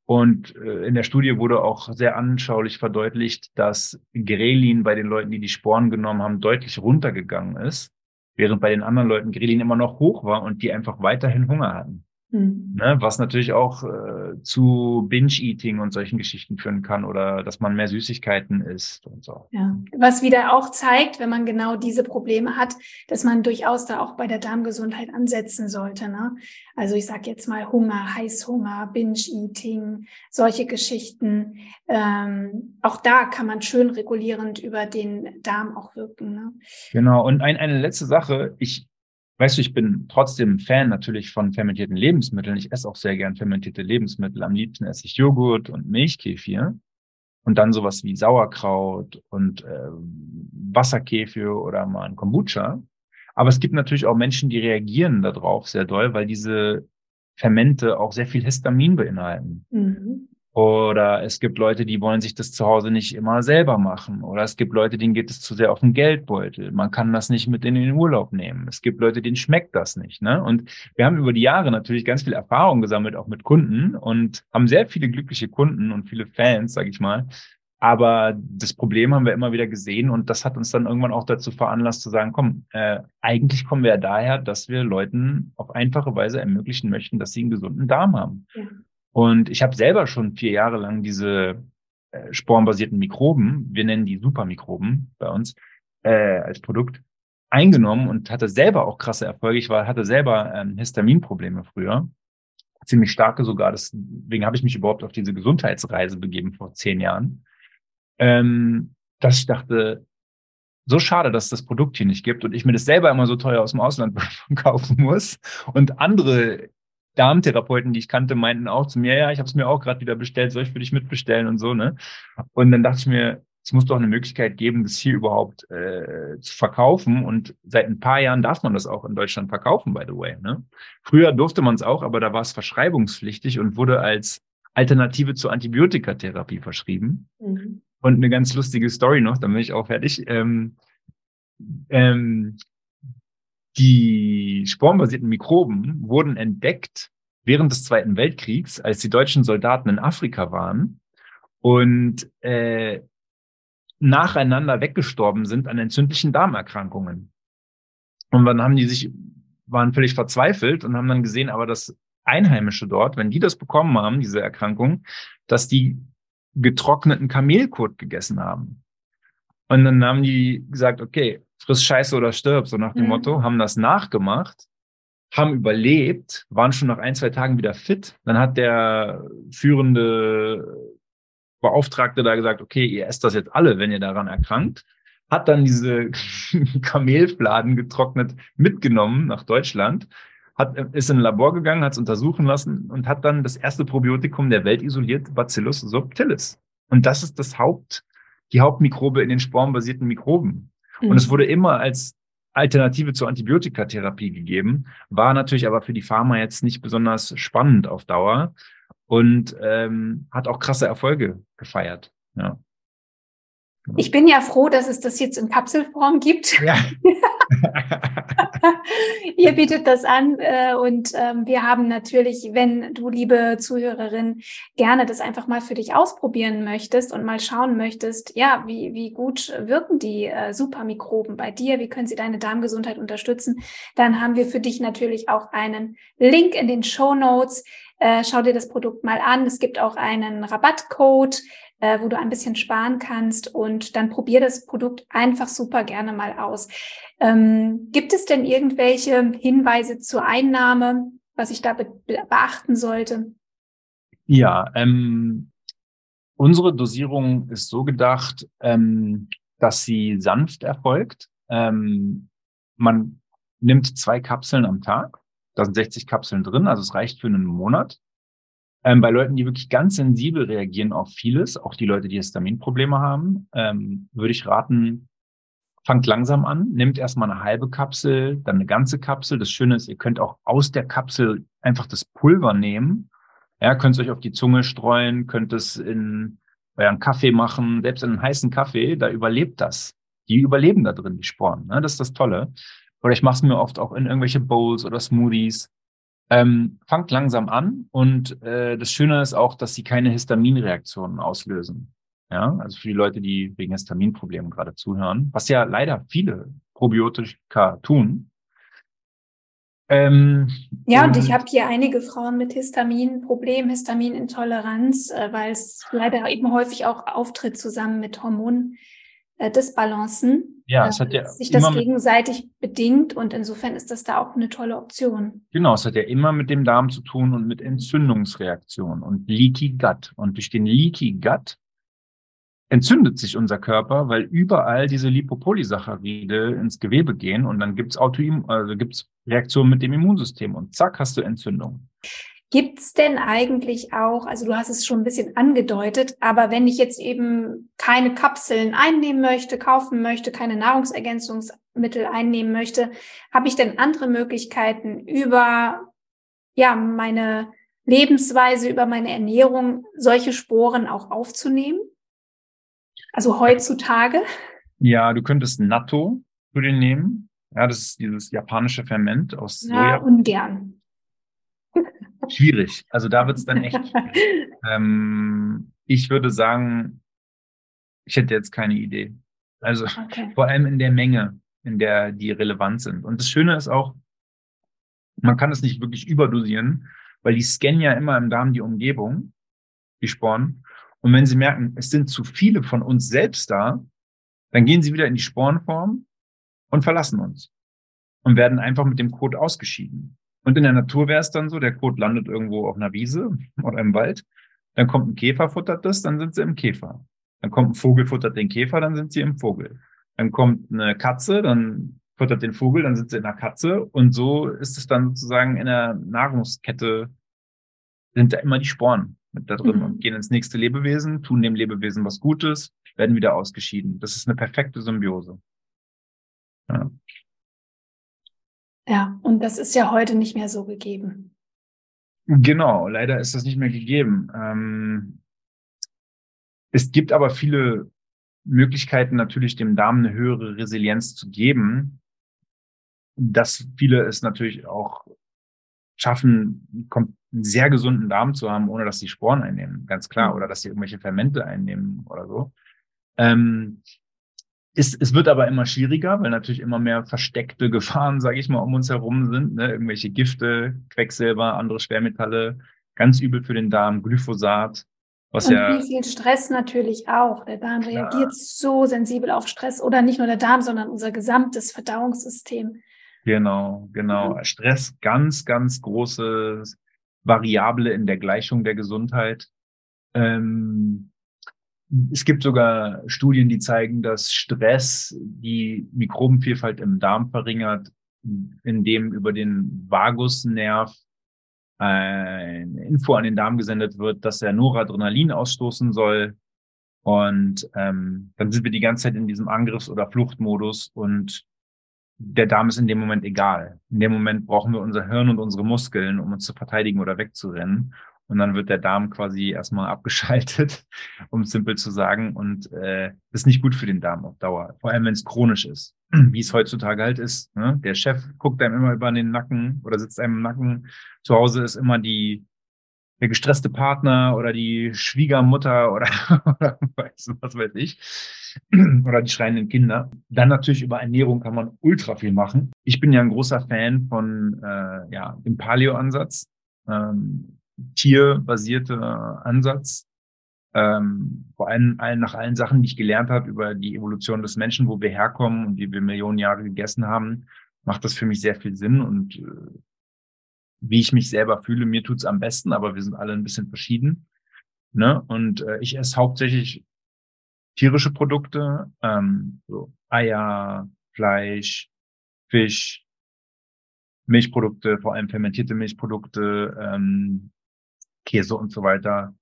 Und äh, in der Studie wurde auch sehr anschaulich verdeutlicht, dass Grelin bei den Leuten, die die Sporen genommen haben, deutlich runtergegangen ist, während bei den anderen Leuten Grelin immer noch hoch war und die einfach weiterhin Hunger hatten. Mhm. Ne, was natürlich auch äh, zu Binge-Eating und solchen Geschichten führen kann oder dass man mehr Süßigkeiten isst und so. Ja, was wieder auch zeigt, wenn man genau diese Probleme hat, dass man durchaus da auch bei der Darmgesundheit ansetzen sollte. Ne? Also ich sage jetzt mal Hunger, Heißhunger, Binge-Eating, solche Geschichten. Ähm, auch da kann man schön regulierend über den Darm auch wirken. Ne? Genau. Und ein, eine letzte Sache, ich Weißt du, ich bin trotzdem Fan natürlich von fermentierten Lebensmitteln. Ich esse auch sehr gern fermentierte Lebensmittel. Am liebsten esse ich Joghurt und Milchkefir. Und dann sowas wie Sauerkraut und äh, Wasserkefir oder mal ein Kombucha. Aber es gibt natürlich auch Menschen, die reagieren darauf sehr doll, weil diese Fermente auch sehr viel Histamin beinhalten. Mhm. Oder es gibt Leute, die wollen sich das zu Hause nicht immer selber machen. Oder es gibt Leute, denen geht es zu sehr auf den Geldbeutel. Man kann das nicht mit in den Urlaub nehmen. Es gibt Leute, denen schmeckt das nicht. Ne? Und wir haben über die Jahre natürlich ganz viel Erfahrung gesammelt, auch mit Kunden und haben sehr viele glückliche Kunden und viele Fans, sage ich mal. Aber das Problem haben wir immer wieder gesehen und das hat uns dann irgendwann auch dazu veranlasst zu sagen, komm, äh, eigentlich kommen wir ja daher, dass wir Leuten auf einfache Weise ermöglichen möchten, dass sie einen gesunden Darm haben. Ja. Und ich habe selber schon vier Jahre lang diese äh, sporenbasierten Mikroben, wir nennen die Supermikroben bei uns, äh, als Produkt eingenommen und hatte selber auch krasse Erfolge. Ich war, hatte selber ähm, Histaminprobleme früher, ziemlich starke sogar. Deswegen habe ich mich überhaupt auf diese Gesundheitsreise begeben vor zehn Jahren. Ähm, dass ich dachte, so schade, dass es das Produkt hier nicht gibt und ich mir das selber immer so teuer aus dem Ausland kaufen muss und andere Darmtherapeuten, die ich kannte, meinten auch zu mir, ja, ich habe es mir auch gerade wieder bestellt, soll ich für dich mitbestellen und so, ne? Und dann dachte ich mir, es muss doch eine Möglichkeit geben, das hier überhaupt äh, zu verkaufen. Und seit ein paar Jahren darf man das auch in Deutschland verkaufen, by the way. Ne? Früher durfte man es auch, aber da war es verschreibungspflichtig und wurde als Alternative zur Antibiotikatherapie verschrieben. Mhm. Und eine ganz lustige Story noch, dann bin ich auch fertig. Ähm, ähm, die sporenbasierten Mikroben wurden entdeckt während des Zweiten Weltkriegs, als die deutschen Soldaten in Afrika waren und äh, nacheinander weggestorben sind an entzündlichen Darmerkrankungen. Und dann haben die sich, waren völlig verzweifelt und haben dann gesehen, aber das Einheimische dort, wenn die das bekommen haben, diese Erkrankung, dass die getrockneten Kamelkot gegessen haben. Und dann haben die gesagt, okay, friss Scheiße oder stirb, so nach dem mhm. Motto, haben das nachgemacht, haben überlebt, waren schon nach ein, zwei Tagen wieder fit. Dann hat der führende Beauftragte da gesagt, okay, ihr esst das jetzt alle, wenn ihr daran erkrankt. Hat dann diese Kamelfladen getrocknet mitgenommen nach Deutschland, hat, ist in ein Labor gegangen, hat es untersuchen lassen und hat dann das erste Probiotikum der Welt isoliert, Bacillus subtilis. Und das ist das Haupt, die Hauptmikrobe in den sporenbasierten Mikroben. Mhm. Und es mhm. wurde immer als Alternative zur Antibiotikatherapie gegeben, war natürlich aber für die Pharma jetzt nicht besonders spannend auf Dauer und ähm, hat auch krasse Erfolge gefeiert. Ja. Ich bin ja froh, dass es das jetzt in Kapselform gibt. Ja. Ihr bietet das an äh, und ähm, wir haben natürlich, wenn du, liebe Zuhörerin, gerne das einfach mal für dich ausprobieren möchtest und mal schauen möchtest, ja, wie, wie gut wirken die äh, Supermikroben bei dir, wie können sie deine Darmgesundheit unterstützen, dann haben wir für dich natürlich auch einen Link in den Show Notes. Äh, schau dir das Produkt mal an. Es gibt auch einen Rabattcode äh, wo du ein bisschen sparen kannst und dann probier das Produkt einfach super gerne mal aus. Ähm, gibt es denn irgendwelche Hinweise zur Einnahme, was ich da be beachten sollte? Ja, ähm, unsere Dosierung ist so gedacht, ähm, dass sie sanft erfolgt. Ähm, man nimmt zwei Kapseln am Tag. Da sind 60 Kapseln drin, also es reicht für einen Monat. Ähm, bei Leuten, die wirklich ganz sensibel reagieren auf vieles, auch die Leute, die Histaminprobleme haben, ähm, würde ich raten, fangt langsam an, nehmt erstmal eine halbe Kapsel, dann eine ganze Kapsel. Das Schöne ist, ihr könnt auch aus der Kapsel einfach das Pulver nehmen. Ja, könnt es euch auf die Zunge streuen, könnt es in euren Kaffee machen, selbst in einen heißen Kaffee, da überlebt das. die überleben da drin, die Sporen. Ne? Das ist das Tolle. Oder ich mache es mir oft auch in irgendwelche Bowls oder Smoothies. Ähm, fangt langsam an und äh, das Schöne ist auch, dass sie keine Histaminreaktionen auslösen. Ja, also für die Leute, die wegen Histaminproblemen gerade zuhören, was ja leider viele Probiotika tun. Ähm, ja, und, und ich habe hier einige Frauen mit Histaminproblem, Histaminintoleranz, äh, weil es leider eben häufig auch auftritt zusammen mit Hormondisbalancen. Äh, ja, es hat ja sich das gegenseitig bedingt und insofern ist das da auch eine tolle Option. Genau, es hat ja immer mit dem Darm zu tun und mit Entzündungsreaktionen und Leaky Gut. Und durch den Leaky Gut entzündet sich unser Körper, weil überall diese Lipopolysaccharide ins Gewebe gehen und dann gibt's Autoimmun, also gibt's Reaktionen mit dem Immunsystem und zack, hast du Entzündung. Gibt's denn eigentlich auch, also du hast es schon ein bisschen angedeutet, aber wenn ich jetzt eben keine Kapseln einnehmen möchte, kaufen möchte, keine Nahrungsergänzungsmittel einnehmen möchte, habe ich denn andere Möglichkeiten über ja meine Lebensweise, über meine Ernährung solche Sporen auch aufzunehmen? Also heutzutage? Ja, du könntest Natto zu dir nehmen. Ja, das ist dieses japanische Ferment aus Soja. Ja, ungern. Schwierig. Also da wird es dann echt. ähm, ich würde sagen, ich hätte jetzt keine Idee. Also okay. vor allem in der Menge, in der die relevant sind. Und das Schöne ist auch, man kann es nicht wirklich überdosieren, weil die scannen ja immer im Darm die Umgebung, die Sporen. Und wenn sie merken, es sind zu viele von uns selbst da, dann gehen sie wieder in die Sporenform und verlassen uns und werden einfach mit dem Code ausgeschieden. Und in der Natur wäre es dann so, der Code landet irgendwo auf einer Wiese oder im Wald, dann kommt ein Käfer, futtert das, dann sind sie im Käfer. Dann kommt ein Vogel, futtert den Käfer, dann sind sie im Vogel. Dann kommt eine Katze, dann futtert den Vogel, dann sind sie in der Katze. Und so ist es dann sozusagen in der Nahrungskette, sind da immer die Sporen mit da drin mhm. und gehen ins nächste Lebewesen, tun dem Lebewesen was Gutes, werden wieder ausgeschieden. Das ist eine perfekte Symbiose. Ja. Ja, und das ist ja heute nicht mehr so gegeben. Genau, leider ist das nicht mehr gegeben. Ähm, es gibt aber viele Möglichkeiten, natürlich dem Darm eine höhere Resilienz zu geben. Dass viele es natürlich auch schaffen, einen sehr gesunden Darm zu haben, ohne dass sie Sporen einnehmen, ganz klar, mhm. oder dass sie irgendwelche Fermente einnehmen oder so. Ähm, ist, es wird aber immer schwieriger, weil natürlich immer mehr versteckte Gefahren, sage ich mal, um uns herum sind. Ne? Irgendwelche Gifte, Quecksilber, andere Schwermetalle, ganz übel für den Darm, Glyphosat. Was und ja, wie viel Stress natürlich auch. Der Darm klar. reagiert so sensibel auf Stress oder nicht nur der Darm, sondern unser gesamtes Verdauungssystem. Genau, genau. Mhm. Stress, ganz, ganz große Variable in der Gleichung der Gesundheit. Ähm, es gibt sogar Studien, die zeigen, dass Stress die Mikrobenvielfalt im Darm verringert, indem über den Vagusnerv eine Info an den Darm gesendet wird, dass er Noradrenalin ausstoßen soll. Und ähm, dann sind wir die ganze Zeit in diesem Angriffs- oder Fluchtmodus und der Darm ist in dem Moment egal. In dem Moment brauchen wir unser Hirn und unsere Muskeln, um uns zu verteidigen oder wegzurennen. Und dann wird der Darm quasi erstmal abgeschaltet, um es simpel zu sagen. Und äh, ist nicht gut für den Darm auf Dauer, vor allem wenn es chronisch ist, wie es heutzutage halt ist. Ne? Der Chef guckt einem immer über den Nacken oder sitzt einem im Nacken. Zu Hause ist immer die der gestresste Partner oder die Schwiegermutter oder, oder was weiß ich, oder die schreienden Kinder. Dann natürlich über Ernährung kann man ultra viel machen. Ich bin ja ein großer Fan von äh, ja, dem Paleo-Ansatz, ähm, tierbasierte Ansatz. Ähm, vor allem allen, nach allen Sachen, die ich gelernt habe über die Evolution des Menschen, wo wir herkommen und wie wir Millionen Jahre gegessen haben, macht das für mich sehr viel Sinn und äh, wie ich mich selber fühle. Mir tut's am besten, aber wir sind alle ein bisschen verschieden. Ne? Und äh, ich esse hauptsächlich tierische Produkte, ähm, so Eier, Fleisch, Fisch, Milchprodukte, vor allem fermentierte Milchprodukte, ähm, Käse und so weiter.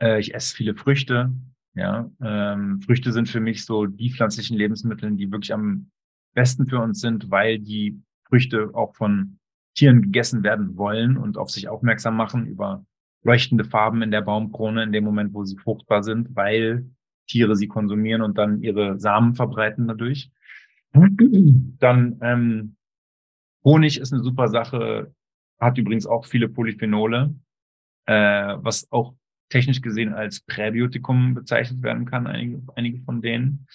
Äh, ich esse viele Früchte. Ja, ähm, Früchte sind für mich so die pflanzlichen Lebensmittel, die wirklich am besten für uns sind, weil die Früchte auch von Tieren gegessen werden wollen und auf sich aufmerksam machen über leuchtende Farben in der Baumkrone in dem Moment, wo sie fruchtbar sind, weil Tiere sie konsumieren und dann ihre Samen verbreiten dadurch. Dann ähm, Honig ist eine super Sache, hat übrigens auch viele Polyphenole, äh, was auch technisch gesehen als Präbiotikum bezeichnet werden kann, einige, einige von denen.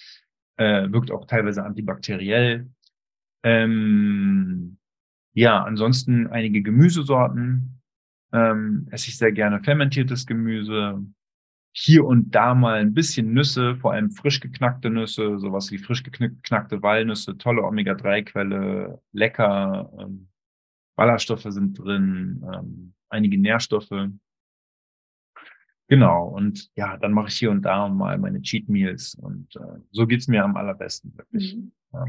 Äh, wirkt auch teilweise antibakteriell. Ähm, ja, ansonsten einige Gemüsesorten. Ähm, esse ich sehr gerne fermentiertes Gemüse. Hier und da mal ein bisschen Nüsse, vor allem frisch geknackte Nüsse, sowas wie frisch geknackte Walnüsse, tolle Omega-3-Quelle, lecker. Ähm, Ballaststoffe sind drin, ähm, einige Nährstoffe. Genau, und ja, dann mache ich hier und da mal meine Cheat Meals und äh, so geht's mir am allerbesten, wirklich. Mhm. Ja.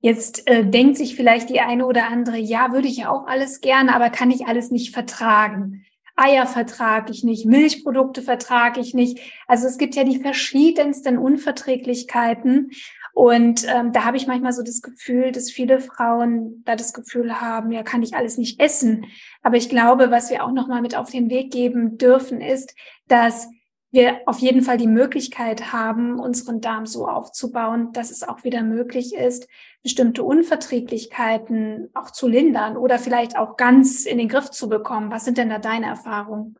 Jetzt äh, denkt sich vielleicht die eine oder andere, ja, würde ich ja auch alles gerne, aber kann ich alles nicht vertragen. Eier vertrage ich nicht, Milchprodukte vertrage ich nicht. Also es gibt ja die verschiedensten Unverträglichkeiten. Und ähm, da habe ich manchmal so das Gefühl, dass viele Frauen da das Gefühl haben, ja, kann ich alles nicht essen. Aber ich glaube, was wir auch nochmal mit auf den Weg geben dürfen, ist, dass wir auf jeden Fall die Möglichkeit haben, unseren Darm so aufzubauen, dass es auch wieder möglich ist, bestimmte Unverträglichkeiten auch zu lindern oder vielleicht auch ganz in den Griff zu bekommen. Was sind denn da deine Erfahrungen?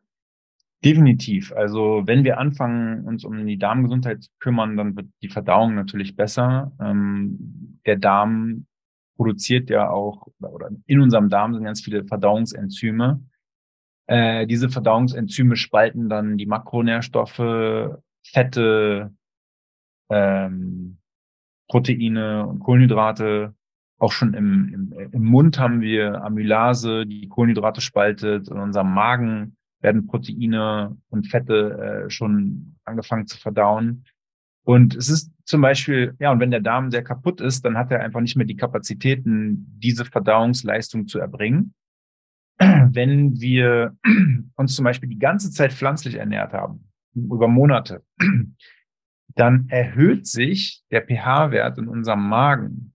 Definitiv. Also wenn wir anfangen, uns um die Darmgesundheit zu kümmern, dann wird die Verdauung natürlich besser. Ähm, der Darm produziert ja auch, oder in unserem Darm sind ganz viele Verdauungsenzyme. Äh, diese Verdauungsenzyme spalten dann die Makronährstoffe, Fette, ähm, Proteine und Kohlenhydrate. Auch schon im, im, im Mund haben wir Amylase, die Kohlenhydrate spaltet. In unserem Magen werden Proteine und Fette äh, schon angefangen zu verdauen. Und es ist zum Beispiel, ja, und wenn der Darm sehr kaputt ist, dann hat er einfach nicht mehr die Kapazitäten, diese Verdauungsleistung zu erbringen. Wenn wir uns zum Beispiel die ganze Zeit pflanzlich ernährt haben, über Monate, dann erhöht sich der pH-Wert in unserem Magen.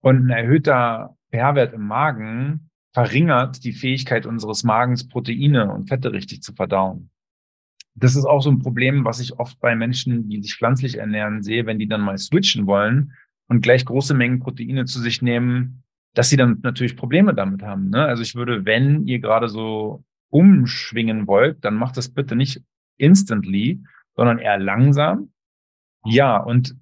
Und ein erhöhter pH-Wert im Magen verringert die Fähigkeit unseres Magens, Proteine und Fette richtig zu verdauen. Das ist auch so ein Problem, was ich oft bei Menschen, die sich pflanzlich ernähren, sehe, wenn die dann mal switchen wollen und gleich große Mengen Proteine zu sich nehmen, dass sie dann natürlich Probleme damit haben. Ne? Also ich würde, wenn ihr gerade so umschwingen wollt, dann macht das bitte nicht instantly, sondern eher langsam. Ja, und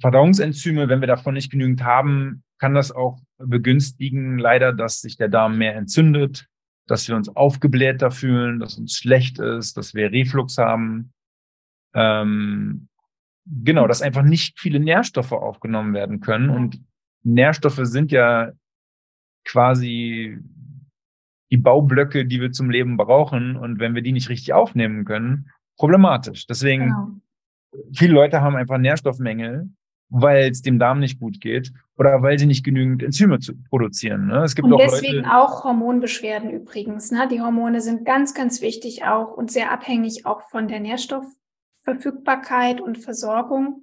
Verdauungsenzyme, wenn wir davon nicht genügend haben, kann das auch begünstigen, leider, dass sich der Darm mehr entzündet, dass wir uns aufgeblähter fühlen, dass uns schlecht ist, dass wir Reflux haben. Ähm, genau, dass einfach nicht viele Nährstoffe aufgenommen werden können. Und Nährstoffe sind ja quasi die Baublöcke, die wir zum Leben brauchen. Und wenn wir die nicht richtig aufnehmen können, problematisch. Deswegen, genau. viele Leute haben einfach Nährstoffmängel weil es dem Darm nicht gut geht oder weil sie nicht genügend Enzyme zu produzieren. Ne? Es gibt und auch deswegen Leute, auch Hormonbeschwerden übrigens. Ne? Die Hormone sind ganz, ganz wichtig auch und sehr abhängig auch von der Nährstoffverfügbarkeit und Versorgung.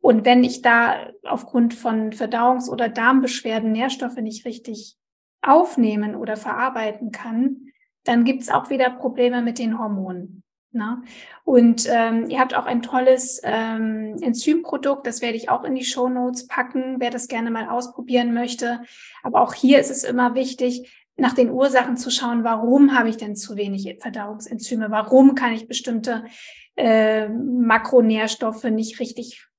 Und wenn ich da aufgrund von Verdauungs- oder Darmbeschwerden Nährstoffe nicht richtig aufnehmen oder verarbeiten kann, dann gibt es auch wieder Probleme mit den Hormonen. Na? Und ähm, ihr habt auch ein tolles ähm, Enzymprodukt, das werde ich auch in die Show Notes packen, wer das gerne mal ausprobieren möchte. Aber auch hier ist es immer wichtig, nach den Ursachen zu schauen, warum habe ich denn zu wenig Verdauungsenzyme? Warum kann ich bestimmte äh, Makronährstoffe nicht richtig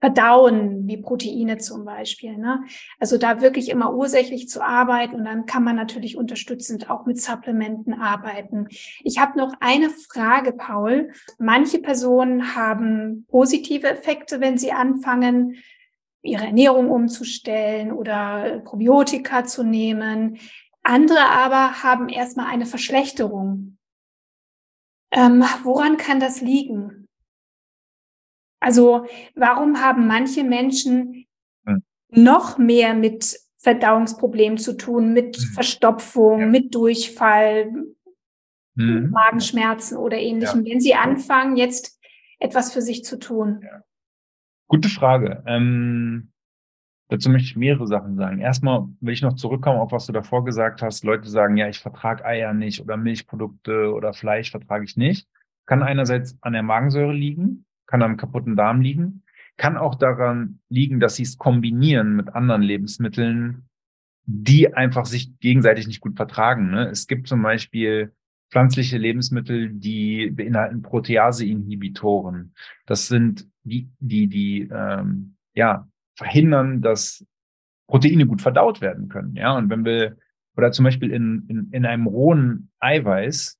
verdauen, wie Proteine zum Beispiel. Ne? Also da wirklich immer ursächlich zu arbeiten und dann kann man natürlich unterstützend auch mit Supplementen arbeiten. Ich habe noch eine Frage, Paul. Manche Personen haben positive Effekte, wenn sie anfangen, ihre Ernährung umzustellen oder Probiotika zu nehmen. Andere aber haben erstmal eine Verschlechterung. Ähm, woran kann das liegen? Also warum haben manche Menschen hm. noch mehr mit Verdauungsproblemen zu tun, mit hm. Verstopfung, ja. mit Durchfall, hm. Magenschmerzen oder ähnlichem, ja. wenn sie anfangen, jetzt etwas für sich zu tun? Ja. Gute Frage. Ähm, dazu möchte ich mehrere Sachen sagen. Erstmal will ich noch zurückkommen auf was du davor gesagt hast. Leute sagen, ja, ich vertrage Eier nicht oder Milchprodukte oder Fleisch vertrage ich nicht. Kann einerseits an der Magensäure liegen kann am kaputten Darm liegen. Kann auch daran liegen, dass sie es kombinieren mit anderen Lebensmitteln, die einfach sich gegenseitig nicht gut vertragen. Ne? Es gibt zum Beispiel pflanzliche Lebensmittel, die beinhalten Protease-Inhibitoren. Das sind die, die, die ähm, ja, verhindern, dass Proteine gut verdaut werden können. Ja, und wenn wir, oder zum Beispiel in, in, in einem rohen Eiweiß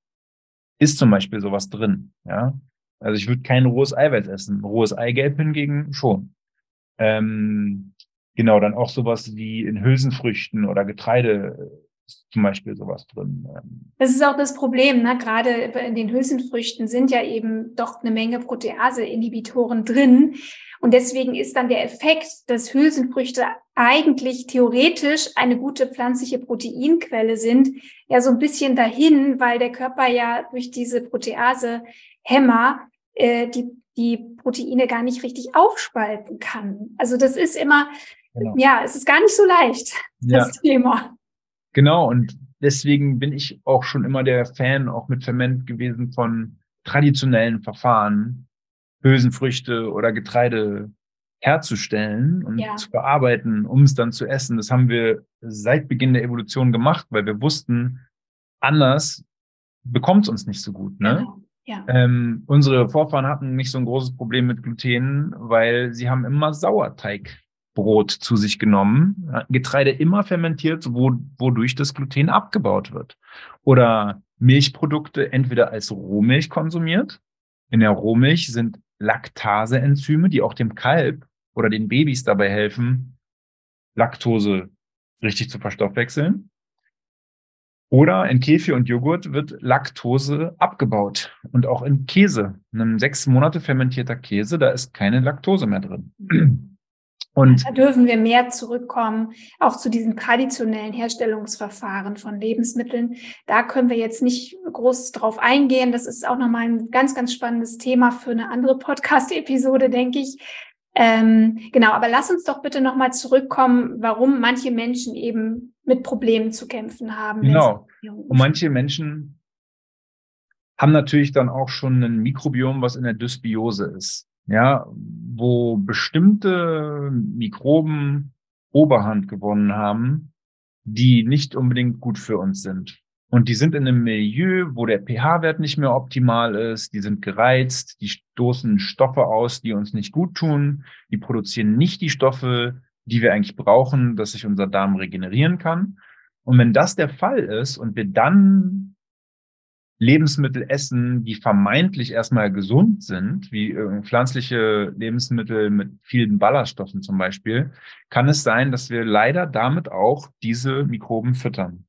ist zum Beispiel sowas drin. Ja, also ich würde kein rohes Eiweiß essen. Rohes Eigelb hingegen schon. Ähm, genau, dann auch sowas wie in Hülsenfrüchten oder Getreide zum Beispiel sowas drin. Ähm. Das ist auch das Problem, ne? gerade in den Hülsenfrüchten sind ja eben doch eine Menge Protease-Inhibitoren drin. Und deswegen ist dann der Effekt, dass Hülsenfrüchte eigentlich theoretisch eine gute pflanzliche Proteinquelle sind, ja so ein bisschen dahin, weil der Körper ja durch diese Protease-Hämmer äh, die, die Proteine gar nicht richtig aufspalten kann. Also das ist immer, genau. ja, es ist gar nicht so leicht, das ja. Thema. Genau, und deswegen bin ich auch schon immer der Fan, auch mit Ferment gewesen von traditionellen Verfahren, Hülsenfrüchte oder Getreide herzustellen und ja. zu bearbeiten, um es dann zu essen. Das haben wir seit Beginn der Evolution gemacht, weil wir wussten, anders bekommt es uns nicht so gut. Ne? Genau. Ähm, unsere Vorfahren hatten nicht so ein großes Problem mit Gluten, weil sie haben immer Sauerteigbrot zu sich genommen, Getreide immer fermentiert, wo, wodurch das Gluten abgebaut wird. Oder Milchprodukte entweder als Rohmilch konsumiert. In der Rohmilch sind Laktase-Enzyme, die auch dem Kalb oder den Babys dabei helfen, Laktose richtig zu verstoffwechseln. Oder in Kefir und Joghurt wird Laktose abgebaut. Und auch in Käse, einem sechs Monate fermentierter Käse, da ist keine Laktose mehr drin. Und da dürfen wir mehr zurückkommen, auch zu diesen traditionellen Herstellungsverfahren von Lebensmitteln. Da können wir jetzt nicht groß drauf eingehen. Das ist auch nochmal ein ganz, ganz spannendes Thema für eine andere Podcast-Episode, denke ich. Ähm, genau, aber lass uns doch bitte nochmal zurückkommen, warum manche Menschen eben mit Problemen zu kämpfen haben. Genau. Und manche Menschen haben natürlich dann auch schon ein Mikrobiom, was in der Dysbiose ist ja, wo bestimmte Mikroben Oberhand gewonnen haben, die nicht unbedingt gut für uns sind. Und die sind in einem Milieu, wo der pH-Wert nicht mehr optimal ist, die sind gereizt, die stoßen Stoffe aus, die uns nicht gut tun, die produzieren nicht die Stoffe, die wir eigentlich brauchen, dass sich unser Darm regenerieren kann. Und wenn das der Fall ist und wir dann Lebensmittel essen, die vermeintlich erstmal gesund sind, wie äh, pflanzliche Lebensmittel mit vielen Ballaststoffen zum Beispiel, kann es sein, dass wir leider damit auch diese Mikroben füttern.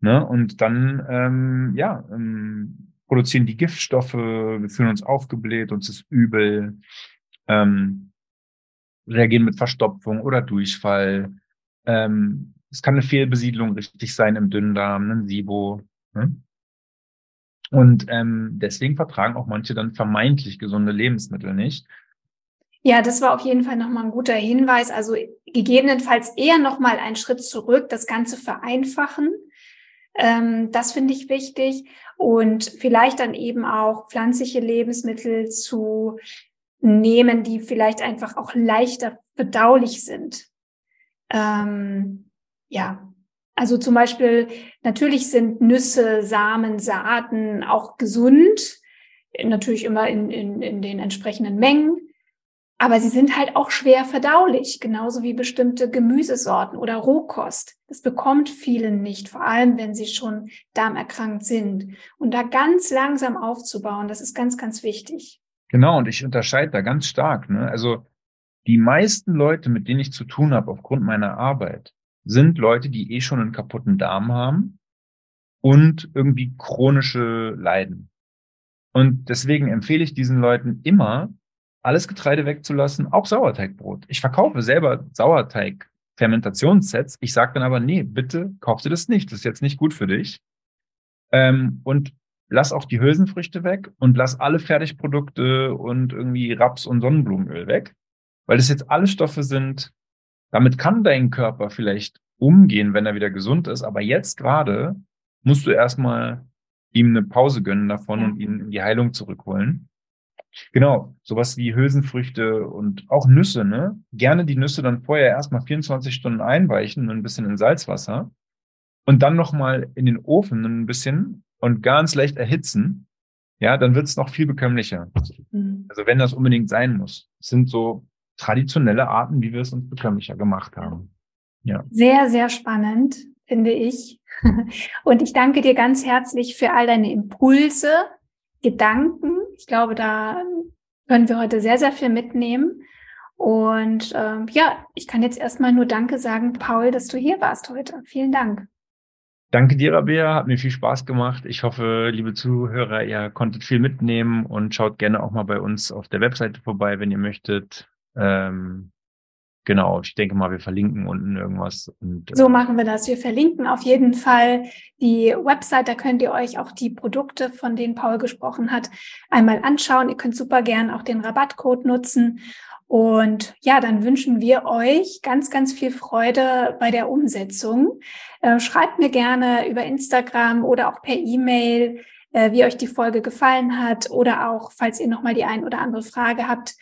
Ne? Und dann, ähm, ja, ähm, produzieren die Giftstoffe, wir fühlen uns aufgebläht, uns ist übel, ähm, reagieren mit Verstopfung oder Durchfall. Ähm, es kann eine Fehlbesiedlung richtig sein im Dünndarm, ein SIBO. Ne? Und ähm, deswegen vertragen auch manche dann vermeintlich gesunde Lebensmittel nicht. Ja, das war auf jeden Fall nochmal ein guter Hinweis. Also gegebenenfalls eher nochmal einen Schritt zurück, das Ganze vereinfachen. Ähm, das finde ich wichtig. Und vielleicht dann eben auch pflanzliche Lebensmittel zu nehmen, die vielleicht einfach auch leichter verdaulich sind. Ähm, ja, also zum Beispiel, natürlich sind Nüsse, Samen, Saaten auch gesund, natürlich immer in, in, in den entsprechenden Mengen. Aber sie sind halt auch schwer verdaulich, genauso wie bestimmte Gemüsesorten oder Rohkost. Das bekommt vielen nicht, vor allem wenn sie schon darmerkrankt sind. Und da ganz langsam aufzubauen, das ist ganz, ganz wichtig. Genau, und ich unterscheide da ganz stark. Ne? Also die meisten Leute, mit denen ich zu tun habe aufgrund meiner Arbeit, sind Leute, die eh schon einen kaputten Darm haben und irgendwie chronische Leiden. Und deswegen empfehle ich diesen Leuten immer, alles Getreide wegzulassen, auch Sauerteigbrot. Ich verkaufe selber Sauerteig-Fermentationssets. Ich sage dann aber, nee, bitte kauf dir das nicht. Das ist jetzt nicht gut für dich. Ähm, und lass auch die Hülsenfrüchte weg und lass alle Fertigprodukte und irgendwie Raps und Sonnenblumenöl weg. Weil das jetzt alle Stoffe sind, damit kann dein Körper vielleicht umgehen, wenn er wieder gesund ist. Aber jetzt gerade musst du erstmal ihm eine Pause gönnen davon und ihn in die Heilung zurückholen. Genau, sowas wie Hülsenfrüchte und auch Nüsse, ne? Gerne die Nüsse dann vorher erstmal 24 Stunden einweichen, ein bisschen in Salzwasser und dann nochmal in den Ofen ein bisschen und ganz leicht erhitzen. Ja, dann wird es noch viel bekömmlicher. Mhm. Also wenn das unbedingt sein muss. Das sind so traditionelle Arten, wie wir es uns bekömmlicher gemacht haben. Ja. Sehr, sehr spannend, finde ich. Und ich danke dir ganz herzlich für all deine Impulse, Gedanken. Ich glaube, da können wir heute sehr, sehr viel mitnehmen. Und ähm, ja, ich kann jetzt erstmal nur Danke sagen, Paul, dass du hier warst heute. Vielen Dank. Danke dir, Rabea. Hat mir viel Spaß gemacht. Ich hoffe, liebe Zuhörer, ihr konntet viel mitnehmen und schaut gerne auch mal bei uns auf der Webseite vorbei, wenn ihr möchtet. Ähm, Genau, ich denke mal, wir verlinken unten irgendwas. Und, äh so machen wir das. Wir verlinken auf jeden Fall die Website. Da könnt ihr euch auch die Produkte, von denen Paul gesprochen hat, einmal anschauen. Ihr könnt super gern auch den Rabattcode nutzen. Und ja, dann wünschen wir euch ganz, ganz viel Freude bei der Umsetzung. Äh, schreibt mir gerne über Instagram oder auch per E-Mail, äh, wie euch die Folge gefallen hat oder auch, falls ihr nochmal die ein oder andere Frage habt,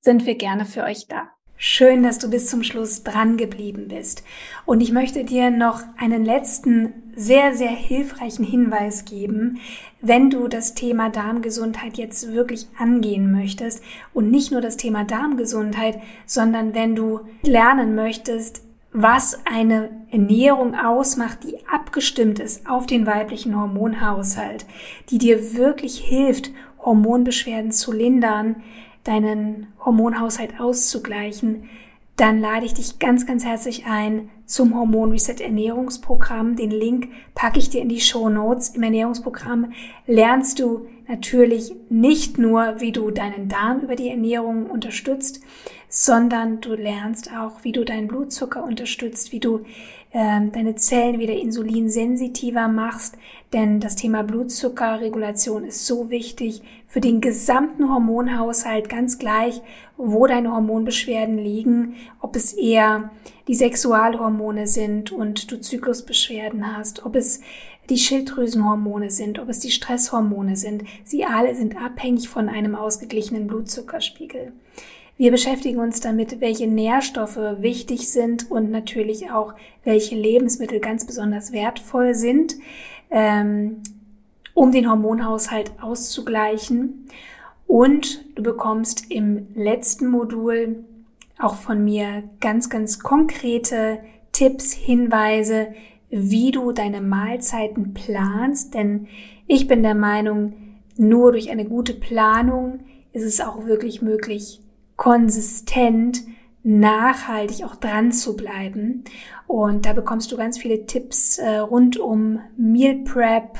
sind wir gerne für euch da. Schön, dass du bis zum Schluss dran geblieben bist. Und ich möchte dir noch einen letzten sehr, sehr hilfreichen Hinweis geben, wenn du das Thema Darmgesundheit jetzt wirklich angehen möchtest und nicht nur das Thema Darmgesundheit, sondern wenn du lernen möchtest, was eine Ernährung ausmacht, die abgestimmt ist auf den weiblichen Hormonhaushalt, die dir wirklich hilft, Hormonbeschwerden zu lindern, deinen Hormonhaushalt auszugleichen, dann lade ich dich ganz, ganz herzlich ein zum Hormon Reset Ernährungsprogramm. Den Link packe ich dir in die Show Notes. Im Ernährungsprogramm lernst du natürlich nicht nur, wie du deinen Darm über die Ernährung unterstützt, sondern du lernst auch, wie du deinen Blutzucker unterstützt, wie du äh, deine Zellen wieder insulinsensitiver machst, denn das Thema Blutzuckerregulation ist so wichtig für den gesamten Hormonhaushalt, ganz gleich, wo deine Hormonbeschwerden liegen, ob es eher die Sexualhormone sind und du Zyklusbeschwerden hast, ob es die Schilddrüsenhormone sind, ob es die Stresshormone sind. Sie alle sind abhängig von einem ausgeglichenen Blutzuckerspiegel. Wir beschäftigen uns damit, welche Nährstoffe wichtig sind und natürlich auch, welche Lebensmittel ganz besonders wertvoll sind, ähm, um den Hormonhaushalt auszugleichen. Und du bekommst im letzten Modul auch von mir ganz, ganz konkrete Tipps, Hinweise, wie du deine Mahlzeiten planst. Denn ich bin der Meinung, nur durch eine gute Planung ist es auch wirklich möglich, konsistent, nachhaltig auch dran zu bleiben. Und da bekommst du ganz viele Tipps äh, rund um Meal Prep.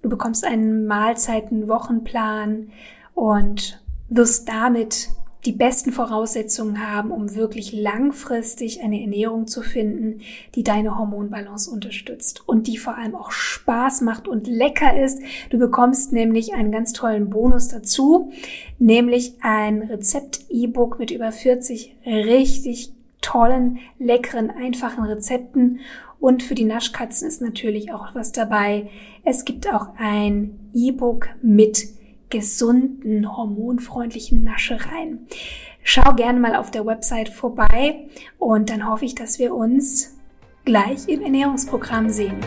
Du bekommst einen Mahlzeiten-Wochenplan und wirst damit die besten Voraussetzungen haben, um wirklich langfristig eine Ernährung zu finden, die deine Hormonbalance unterstützt und die vor allem auch Spaß macht und lecker ist. Du bekommst nämlich einen ganz tollen Bonus dazu, nämlich ein Rezept-E-Book mit über 40 richtig tollen, leckeren, einfachen Rezepten. Und für die Naschkatzen ist natürlich auch was dabei. Es gibt auch ein E-Book mit gesunden, hormonfreundlichen Naschereien. Schau gerne mal auf der Website vorbei und dann hoffe ich, dass wir uns gleich im Ernährungsprogramm sehen.